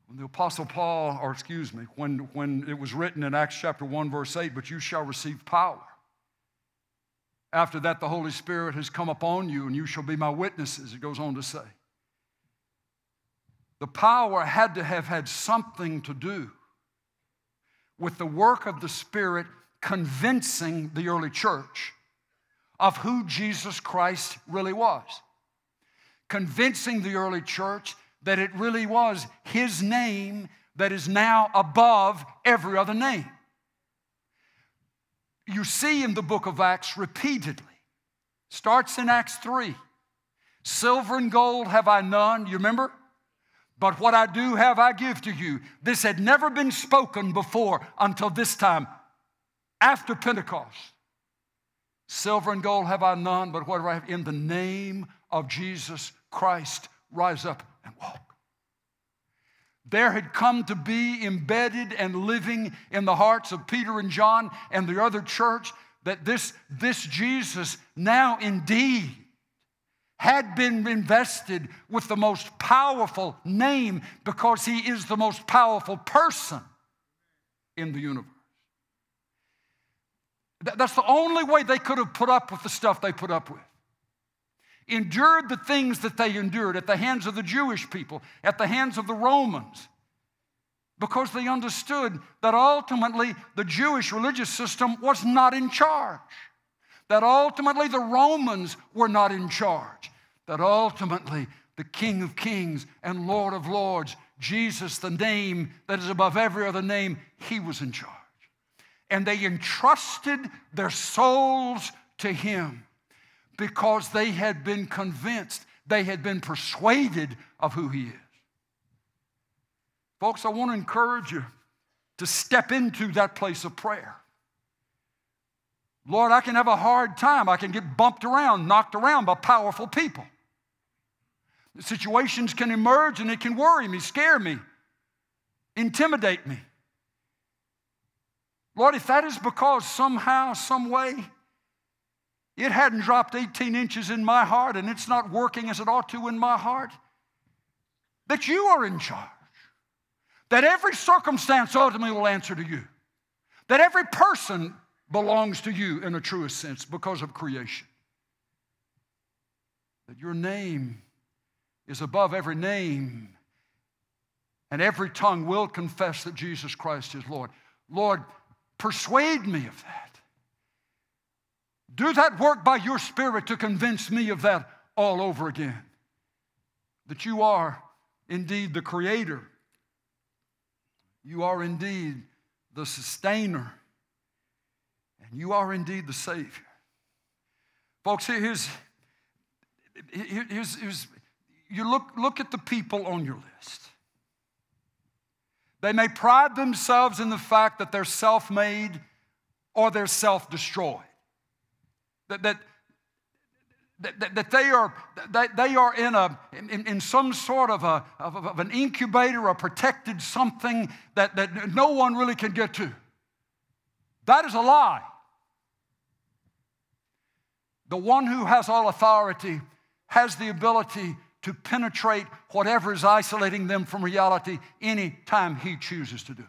When the Apostle Paul, or excuse me, when, when it was written in Acts chapter 1, verse 8, but you shall receive power. After that, the Holy Spirit has come upon you, and you shall be my witnesses, it goes on to say. The power had to have had something to do with the work of the Spirit convincing the early church of who Jesus Christ really was. Convincing the early church that it really was His name that is now above every other name. You see in the book of Acts repeatedly, starts in Acts 3. Silver and gold have I none, you remember? But what I do have I give to you. This had never been spoken before until this time, after Pentecost. Silver and gold have I none, but what do I have? In the name of Jesus Christ, rise up and walk. There had come to be embedded and living in the hearts of Peter and John and the other church that this, this Jesus now indeed had been invested with the most powerful name because he is the most powerful person in the universe. That's the only way they could have put up with the stuff they put up with endured the things that they endured at the hands of the Jewish people, at the hands of the Romans, because they understood that ultimately the Jewish religious system was not in charge, that ultimately the Romans were not in charge, that ultimately the King of Kings and Lord of Lords, Jesus, the name that is above every other name, he was in charge. And they entrusted their souls to him because they had been convinced, they had been persuaded of who He is. Folks, I want to encourage you to step into that place of prayer. Lord, I can have a hard time. I can get bumped around, knocked around by powerful people. Situations can emerge and it can worry me, scare me, intimidate me. Lord, if that is because somehow, some way, it hadn't dropped 18 inches in my heart and it's not working as it ought to in my heart. That you are in charge. That every circumstance ultimately will answer to you. That every person belongs to you in a truest sense because of creation. That your name is above every name and every tongue will confess that Jesus Christ is Lord. Lord, persuade me of that. Do that work by your Spirit to convince me of that all over again. That you are indeed the Creator, you are indeed the Sustainer, and you are indeed the Savior. Folks, here's, here's, here's you look, look at the people on your list. They may pride themselves in the fact that they're self made or they're self destroyed that, that, that, that they, are, that they are in, a, in, in some sort of, a, of, of an incubator, a protected something that, that no one really can get to. That is a lie. The one who has all authority has the ability to penetrate whatever is isolating them from reality anytime he chooses to do it.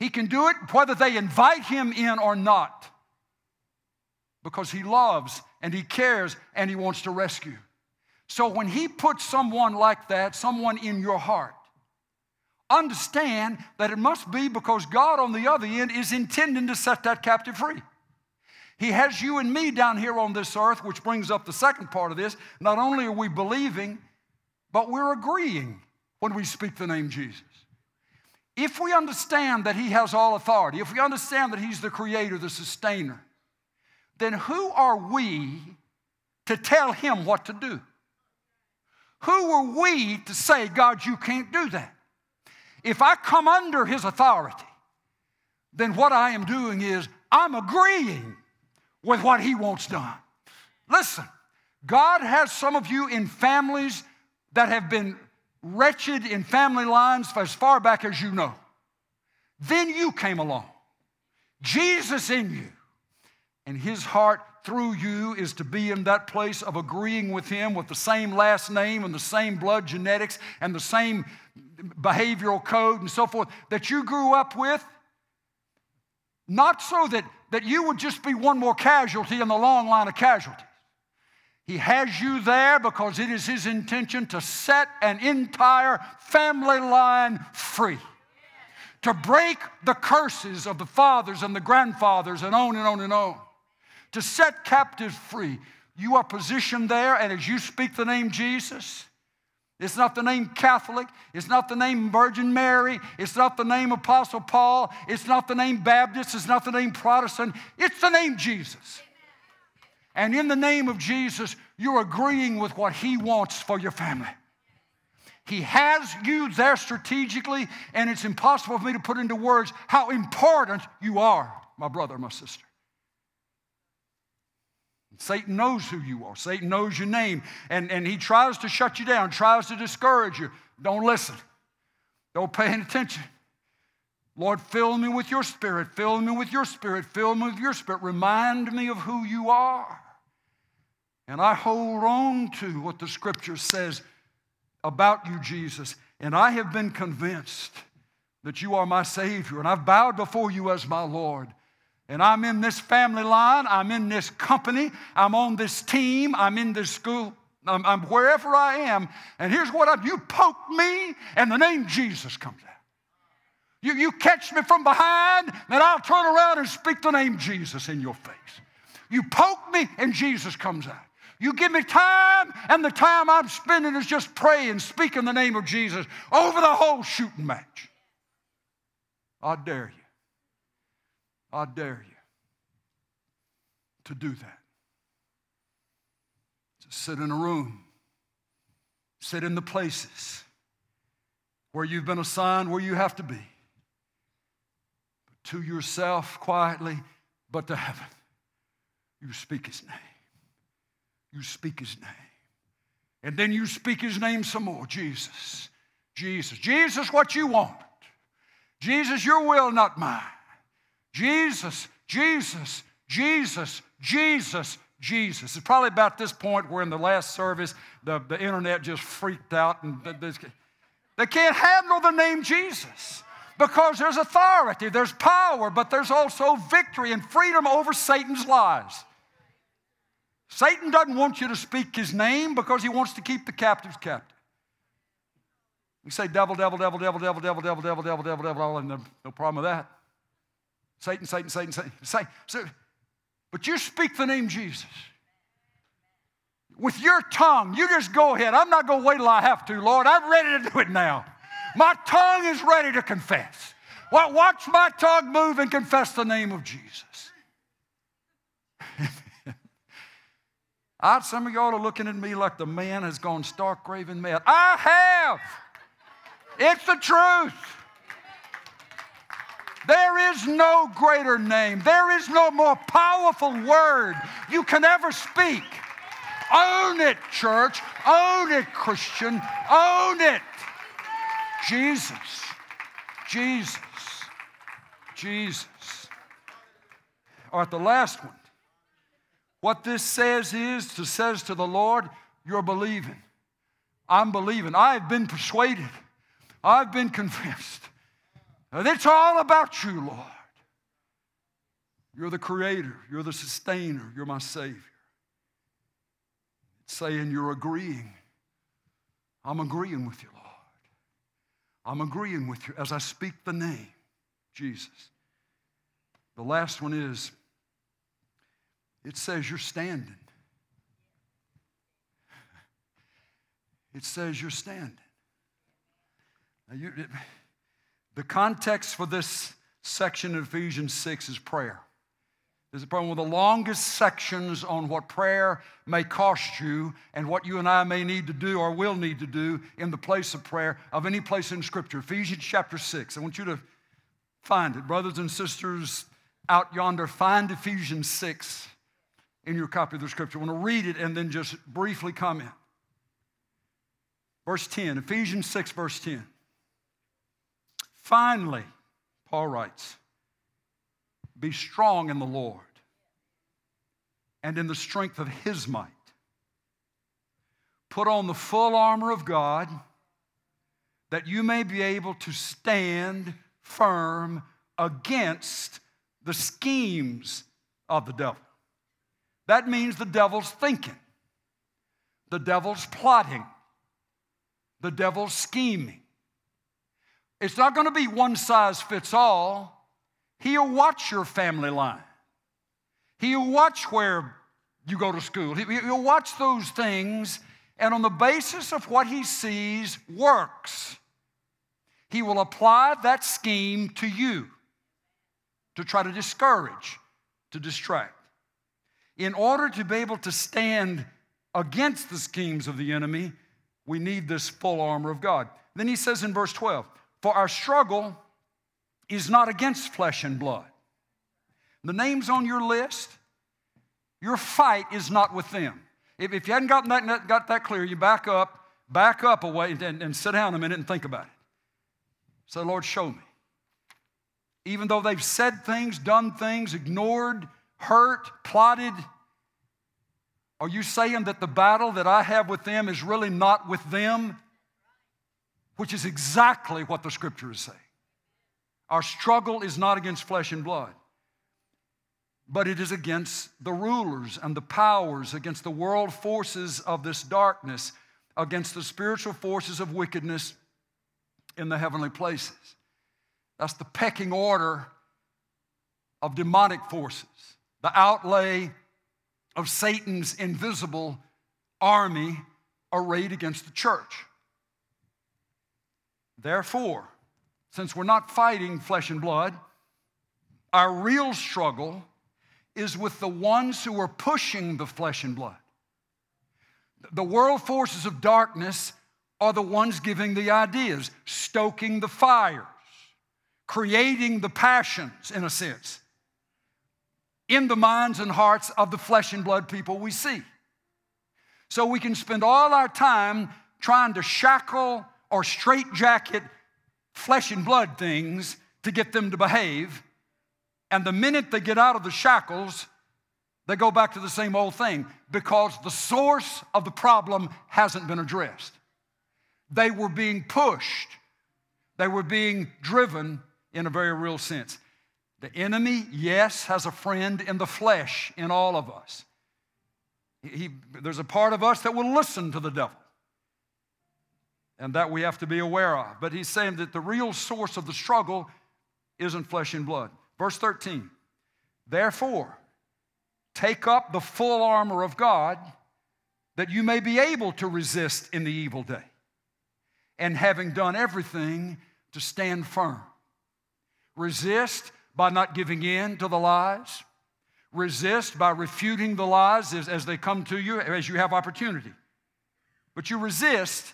He can do it whether they invite him in or not. because He loves and He cares and He wants to rescue. So when He puts someone like that, someone in your heart, understand that it must be because God on the other end is intending to set that captive free. He has you and me down here on this earth, which brings up the second part of this. Not only are we believing, but we're agreeing when we speak the name Jesus. If we understand that He has all authority, if we understand that He's the creator, the sustainer, then who are we to tell Him what to do? Who are we to say, God, you can't do that? If I come under His authority, then what I am doing is I'm agreeing with what He wants done. Listen, God has some of you in families that have been wretched in family lines as far back as you know. Then you came along. Jesus in you. And his heart through you is to be in that place of agreeing with him with the same last name and the same blood genetics and the same behavioral code and so forth that you grew up with. Not so that, that you would just be one more casualty in the long line of casualties. He has you there because it is His intention to set an entire family line free, to break the curses of the fathers and the grandfathers, and on and on and on, to set captives free. You are positioned there, and as you speak the name Jesus, it's not the name Catholic. It's not the name Virgin Mary. It's not the name Apostle Paul. It's not the name Baptist. It's not the name Protestant. It's the name Jesus. And in the name of Jesus, you're agreeing with what He wants for your family. He has you there strategically, and it's impossible for me to put into words how important you are, my brother, my sister. Satan knows who you are. Satan knows your name, and, and he tries to shut you down, tries to discourage you. Don't listen. Don't pay any attention. Lord, fill me with your spirit. Fill me with your spirit. Fill me with your spirit. Remind me of who you are. And I hold on to what the scripture says about you, Jesus. And I have been convinced that you are my Savior. And I've bowed before you as my Lord. And I'm in this family line. I'm in this company. I'm on this team. I'm in this school. I'm, I'm wherever I am. And here's what I You poke me, and the name Jesus comes out. You, you catch me from behind, and I'll turn around and speak the name Jesus in your face. You poke me, and Jesus comes out. You give me time, and the time I'm spending is just praying, speaking the name of Jesus over the whole shooting match. I dare you. I dare you to do that. To sit in a room, sit in the places where you've been assigned, where you have to be. But to yourself quietly, but to heaven, you speak his name you speak his name. And then you speak his name some more Jesus. Jesus. Jesus, what you want. Jesus, your will, not mine. Jesus, Jesus, Jesus, Jesus, Jesus. It's probably about this point where in the last service the, the internet just freaked out and they can't handle the name Jesus because there's authority, there's power, but there's also victory and freedom over Satan's lies. Satan doesn't want you to speak his name because he wants to keep the captives captive. You say devil, devil, devil, devil, devil, devil, devil, devil, devil, devil, devil, devil, and no problem with that. Satan, Satan, Satan, Satan. So, but you speak the name Jesus. With your tongue, you just go ahead. I'm not going to wait till I have to, Lord. I'm ready to do it now. My tongue is ready to confess. Well, watch my tongue move and confess the name of Jesus. I, some of y'all are looking at me like the man has gone stark raving mad. I have. It's the truth. There is no greater name. There is no more powerful word you can ever speak. Own it, church. Own it, Christian. Own it. Jesus. Jesus. Jesus. All right, the last one. What this says is, to says to the Lord, you're believing. I'm believing. I've been persuaded. I've been convinced. And it's all about you, Lord. You're the creator. You're the sustainer. You're my Savior. It's saying you're agreeing. I'm agreeing with you, Lord. I'm agreeing with you as I speak the name, Jesus. The last one is it says you're standing. It says you're standing. Now you, it, the context for this section of Ephesians 6 is prayer. It's probably one of the longest sections on what prayer may cost you and what you and I may need to do or will need to do in the place of prayer of any place in Scripture. Ephesians chapter 6. I want you to find it. Brothers and sisters out yonder, find Ephesians 6 in your copy of the Scripture. I want to read it and then just briefly comment. Verse 10, Ephesians 6, verse 10. Finally, Paul writes, be strong in the Lord and in the strength of his might. Put on the full armor of God that you may be able to stand firm against the schemes of the devil. That means the devil's thinking, the devil's plotting, the devil's scheming. It's not going to be one size fits all. He'll watch your family line. He'll watch where you go to school. He'll watch those things, and on the basis of what he sees works, he will apply that scheme to you to try to discourage, to distract. In order to be able to stand against the schemes of the enemy, we need this full armor of God. Then he says in verse 12, For our struggle is not against flesh and blood. The names on your list, your fight is not with them. If, if you hadn't gotten that, got that clear, you back up, back up away and, and sit down a minute and think about it. Say, Lord, show me. Even though they've said things, done things, ignored, hurt, plotted, are you saying that the battle that I have with them is really not with them? Which is exactly what the scripture is saying. Our struggle is not against flesh and blood, but it is against the rulers and the powers, against the world forces of this darkness, against the spiritual forces of wickedness in the heavenly places. That's the pecking order of demonic forces, the outlay of Satan's invisible army arrayed against the church. Therefore, since we're not fighting flesh and blood, our real struggle is with the ones who are pushing the flesh and blood. The world forces of darkness are the ones giving the ideas, stoking the fires, creating the passions, in a sense, in the minds and hearts of the flesh and blood people we see. So we can spend all our time trying to shackle or straitjacket flesh and blood things to get them to behave. And the minute they get out of the shackles, they go back to the same old thing because the source of the problem hasn't been addressed. They were being pushed, they were being driven in a very real sense. The enemy, yes, has a friend in the flesh in all of us. He, there's a part of us that will listen to the devil and that we have to be aware of. But he's saying that the real source of the struggle isn't flesh and blood. Verse 13, therefore, take up the full armor of God that you may be able to resist in the evil day, and having done everything, to stand firm. Resist by not giving in to the lies. Resist by refuting the lies as, as they come to you, as you have opportunity. But you resist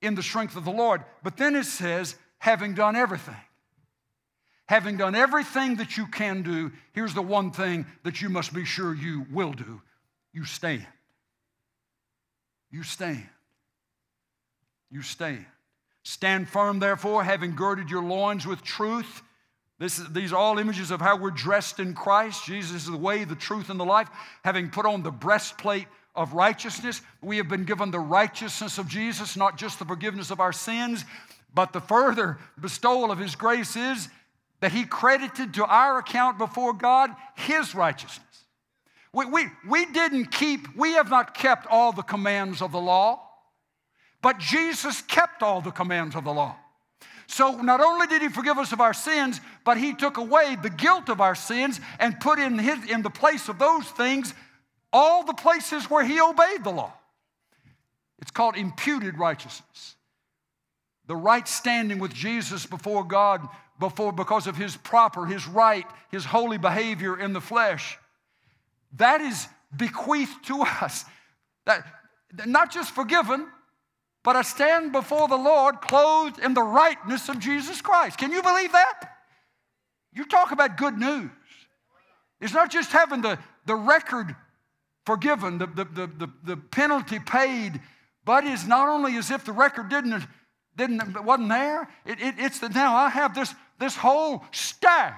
in the strength of the Lord. But then it says, having done everything. Having done everything that you can do, here's the one thing that you must be sure you will do you stand. You stand. You stand. Stand firm, therefore, having girded your loins with truth. This these are all images of how we're dressed in Christ. Jesus is the way, the truth, and the life. Having put on the breastplate of righteousness. We have been given the righteousness of Jesus, not just the forgiveness of our sins, but the further bestowal of His grace is that he credited to our account before God his righteousness. We, we, we didn't keep, we have not kept all the commands of the law, but Jesus kept all the commands of the law. So not only did he forgive us of our sins, but he took away the guilt of our sins and put in, his, in the place of those things all the places where he obeyed the law. It's called imputed righteousness. The right standing with Jesus before God before because of his proper, his right, his holy behavior in the flesh. That is bequeathed to us. That not just forgiven, but I stand before the Lord clothed in the rightness of Jesus Christ. Can you believe that? You talk about good news. It's not just having the, the record forgiven, the, the, the, the, penalty paid, but it's not only as if the record didn't, didn't wasn't there, it, it, it's that now I have this, this whole stash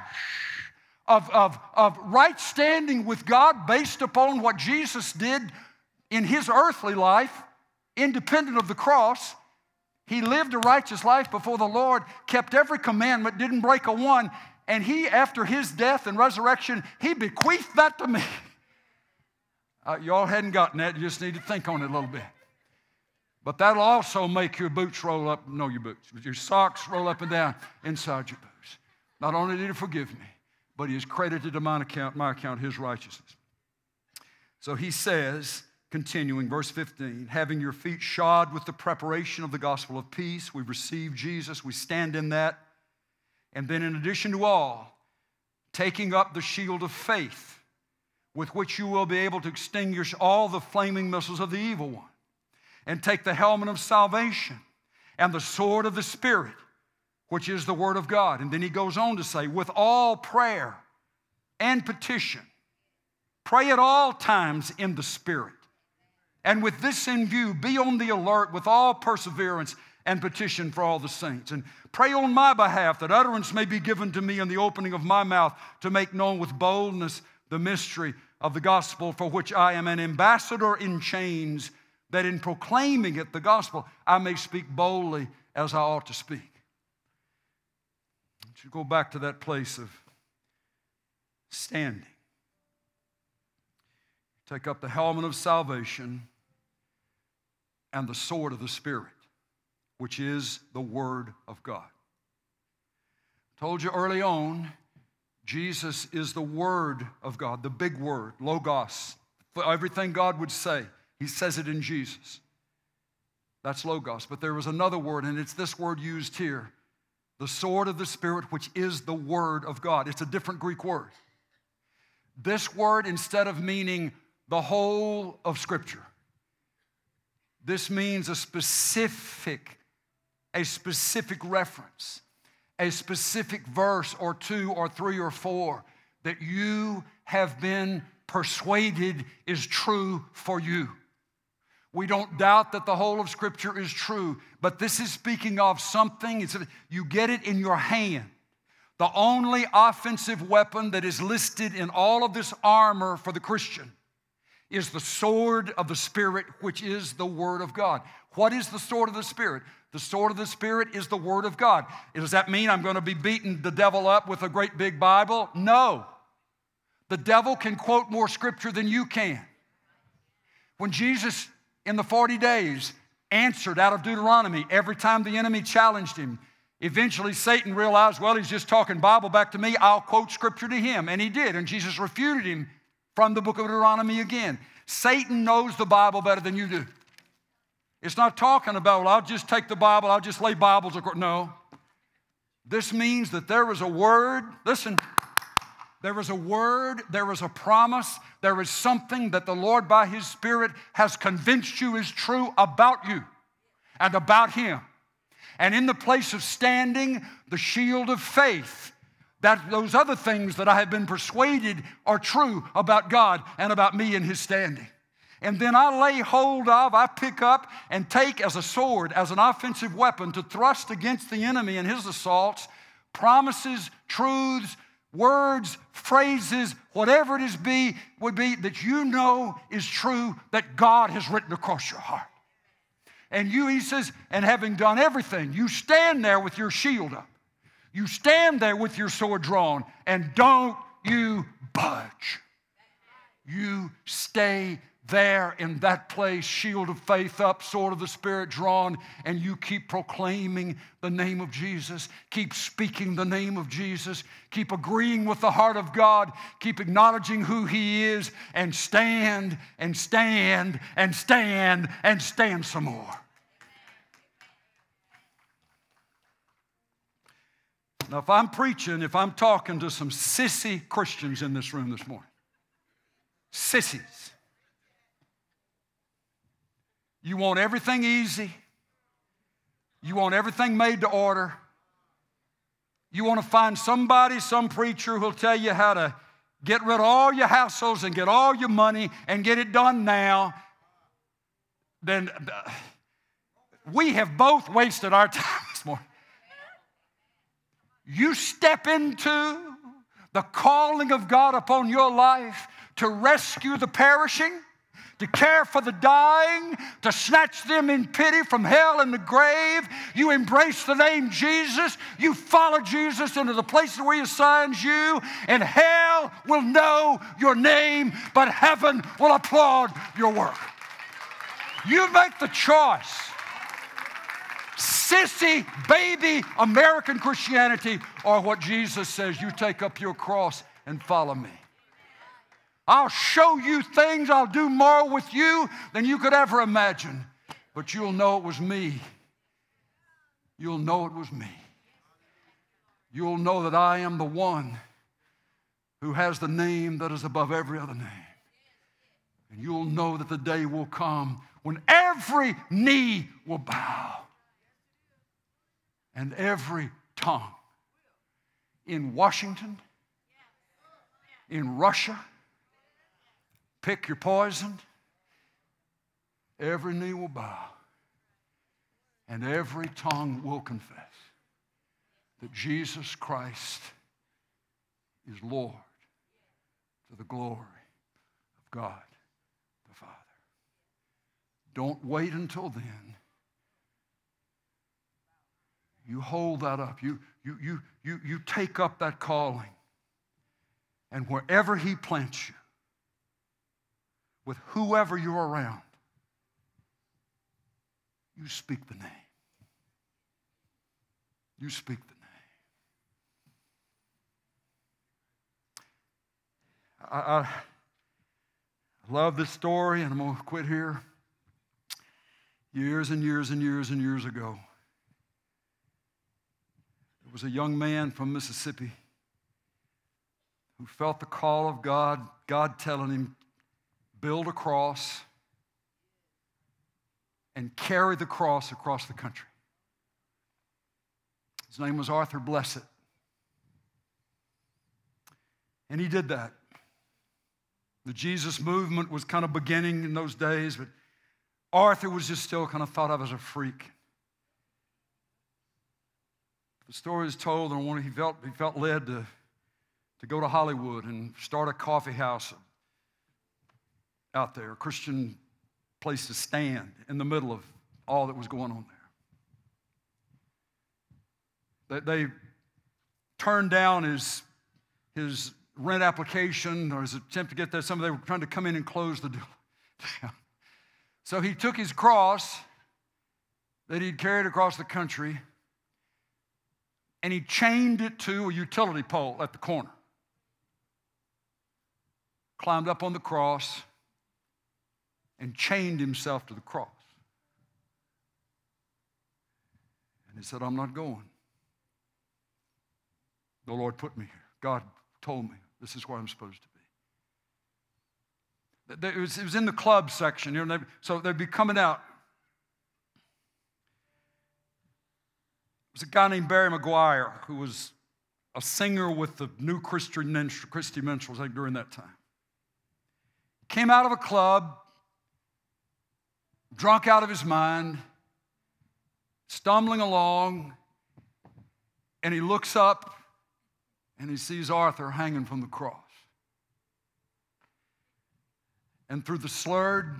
of, of, of right standing with God based upon what Jesus did in his earthly life, independent of the cross. He lived a righteous life before the Lord, kept every commandment, didn't break a one, and he, after his death and resurrection, he bequeathed that to me. Uh, y'all hadn't gotten that, you just need to think on it a little bit. But that'll also make your boots roll up, no, your boots, your socks roll up and down inside your boots. Not only did he forgive me, but he has credited to my account, my account his righteousness. So he says, continuing, verse 15, having your feet shod with the preparation of the gospel of peace, we receive Jesus, we stand in that. And then, in addition to all, taking up the shield of faith, with which you will be able to extinguish all the flaming missiles of the evil one and take the helmet of salvation and the sword of the Spirit, which is the Word of God. And then he goes on to say, with all prayer and petition, pray at all times in the Spirit. And with this in view, be on the alert with all perseverance and petition for all the saints. And pray on my behalf that utterance may be given to me in the opening of my mouth to make known with boldness the mystery of the gospel for which I am an ambassador in chains that in proclaiming it, the gospel, I may speak boldly as I ought to speak. To go back to that place of standing. Take up the helmet of salvation and the sword of the Spirit, which is the Word of God. I Told you early on, Jesus is the Word of God, the big word, Logos, for everything God would say. He says it in Jesus. That's Logos. But there was another word, and it's this word used here the sword of the Spirit, which is the Word of God. It's a different Greek word. This word, instead of meaning the whole of Scripture, this means a specific, a specific reference, a specific verse or two or three or four that you have been persuaded is true for you. We don't doubt that the whole of Scripture is true, but this is speaking of something, you get it in your hand. The only offensive weapon that is listed in all of this armor for the Christian is the sword of the Spirit, which is the Word of God. What is the sword of the Spirit? The sword of the Spirit is the Word of God. Does that mean I'm going to be beating the devil up with a great big Bible? No. The devil can quote more Scripture than you can. When Jesus in the 40 days answered out of Deuteronomy every time the enemy challenged him. Eventually, Satan realized, well, he's just talking Bible back to me. I'll quote scripture to him. And he did. And Jesus refuted him from the book of Deuteronomy again. Satan knows the Bible better than you do. It's not talking about, well, I'll just take the Bible, I'll just lay Bibles across. No. This means that there is a word. Listen, there is a word, there is a promise, there is something that the Lord by His Spirit has convinced you is true about you and about Him. And in the place of standing, the shield of faith, that those other things that I have been persuaded are true about God and about me and His standing. And then I lay hold of, I pick up and take as a sword, as an offensive weapon to thrust against the enemy and his assaults, promises, truths, words, phrases, whatever it is be, would be that you know is true that God has written across your heart. And you, he says, and having done everything, you stand there with your shield up. You stand there with your sword drawn and don't you budge. You stay there in that place, shield of faith up, sword of the Spirit drawn, and you keep proclaiming the name of Jesus. Keep speaking the name of Jesus. Keep agreeing with the heart of God. Keep acknowledging who He is, and stand and stand and stand and stand some more. Now, if I'm preaching, if I'm talking to some sissy Christians in this room this morning, sissies, you want everything easy. You want everything made to order. You want to find somebody, some preacher who'll tell you how to get rid of all your hassles and get all your money and get it done now. Then uh, we have both wasted our time. You step into the calling of God upon your life to rescue the perishing to care for the dying, to snatch them in pity from hell and the grave. You embrace the name Jesus. You follow Jesus into the places where He assigns you, and hell will know your name, but heaven will applaud your work. You make the choice. Sissy, baby American Christianity, or what Jesus says you take up your cross and follow me. I'll show you things, I'll do more with you than you could ever imagine. But you'll know it was me. You'll know it was me. You'll know that I am the one who has the name that is above every other name. And you'll know that the day will come when every knee will bow and every tongue in Washington, in Russia, Pick your poison. Every knee will bow, and every tongue will confess that Jesus Christ is Lord to the glory of God the Father. Don't wait until then. You hold that up. You, you, you, you, you take up that calling. And wherever He plants you, with whoever you're around, you speak the name. You speak the name. I, I love this story, and I'm going to quit here. Years and years and years and years ago, was a young man from Mississippi who felt the call of God, God telling him, build a cross, and carry the cross across the country. His name was Arthur Blessitt. And he did that. The Jesus movement was kind of beginning in those days, but Arthur was just still kind of thought of as a freak. The story is told, and he felt, he felt led to, to go to Hollywood and start a coffee house, out there, a Christian place to stand in the middle of all that was going on there. They, they turned down his, his rent application or his attempt to get there. Some of them were trying to come in and close the deal. so he took his cross that he'd carried across the country and he chained it to a utility pole at the corner. Climbed up on the cross and chained himself to the cross. And he said, I'm not going. The Lord put me here. God told me this is where I'm supposed to be. It was, in the club section, you know, so they'd be coming out. Was a guy named Barry McGuire who was a singer with the New Christian Christy Minstrels like during that time. Came out of a club, drunk out of his mind, stumbling along, and he looks up and he sees Arthur hanging from the cross. And through the slurred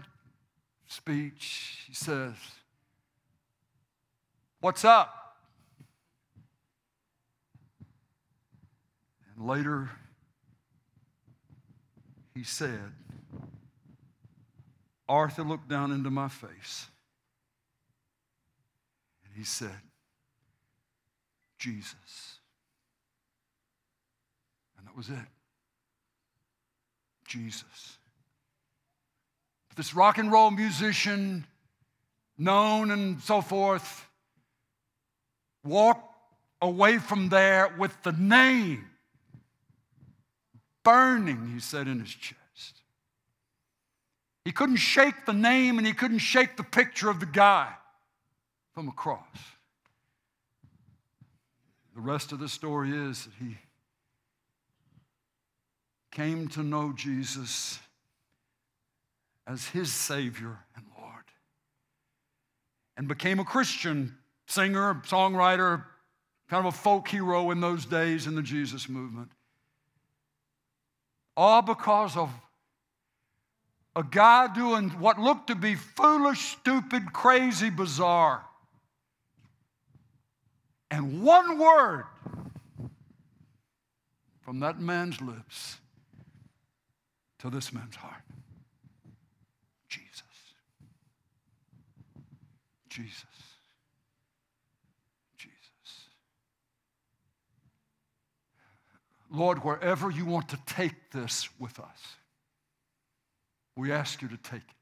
speech, he says, What's up? And later, he said, Arthur looked down into my face and he said, Jesus. And that was it. Jesus. This rock and roll musician, known and so forth, walked away from there with the name burning, he said in his chest. He couldn't shake the name and he couldn't shake the picture of the guy from a cross. The rest of the story is that he came to know Jesus as his Savior and Lord and became a Christian singer, songwriter, kind of a folk hero in those days in the Jesus movement. All because of a guy doing what looked to be foolish, stupid, crazy, bizarre. And one word from that man's lips to this man's heart Jesus. Jesus. Jesus. Lord, wherever you want to take this with us, we ask you to take it.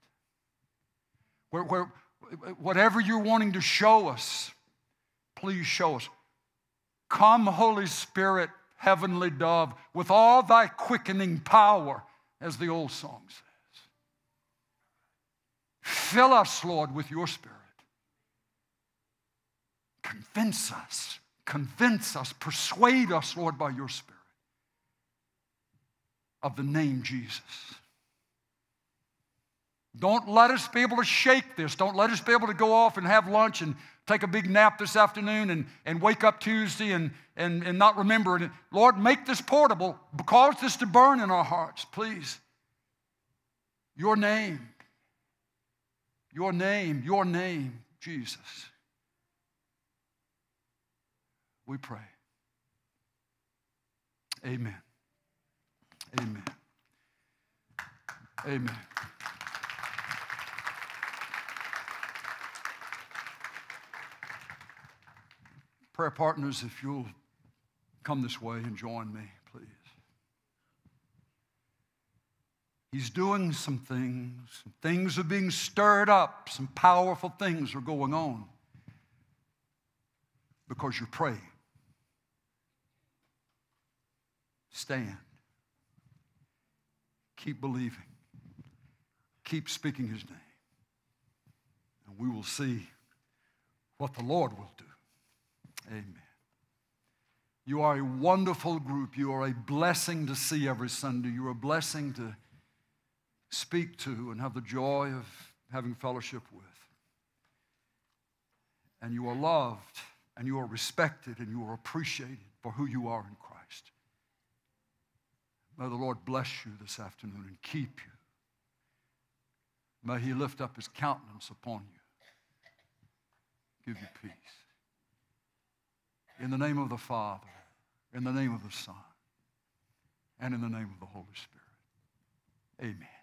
Where, where, whatever you're wanting to show us, please show us. Come, Holy Spirit, heavenly dove, with all thy quickening power, as the old song says. Fill us, Lord, with your Spirit. Convince us, convince us, persuade us, Lord, by your Spirit of the name Jesus. Don't let us be able to shake this. Don't let us be able to go off and have lunch and take a big nap this afternoon and, and wake up Tuesday and, and, and not remember it. Lord, make this portable. Cause this to burn in our hearts, please. Your name. Your name. Your name, Jesus. We pray. Amen. Amen. Amen. Prayer partners, if you'll come this way and join me, please. He's doing some things. Things are being stirred up. Some powerful things are going on because you're praying. Stand. Keep believing. Keep speaking his name. And we will see what the Lord will do. Amen. You are a wonderful group. You are a blessing to see every Sunday. You're a blessing to speak to and have the joy of having fellowship with. And you are loved and you are respected and you are appreciated for who you are in Christ. May the Lord bless you this afternoon and keep you. May He lift up His countenance upon you, give you peace. In the name of the Father, in the name of the Son, and in the name of the Holy Spirit. Amen.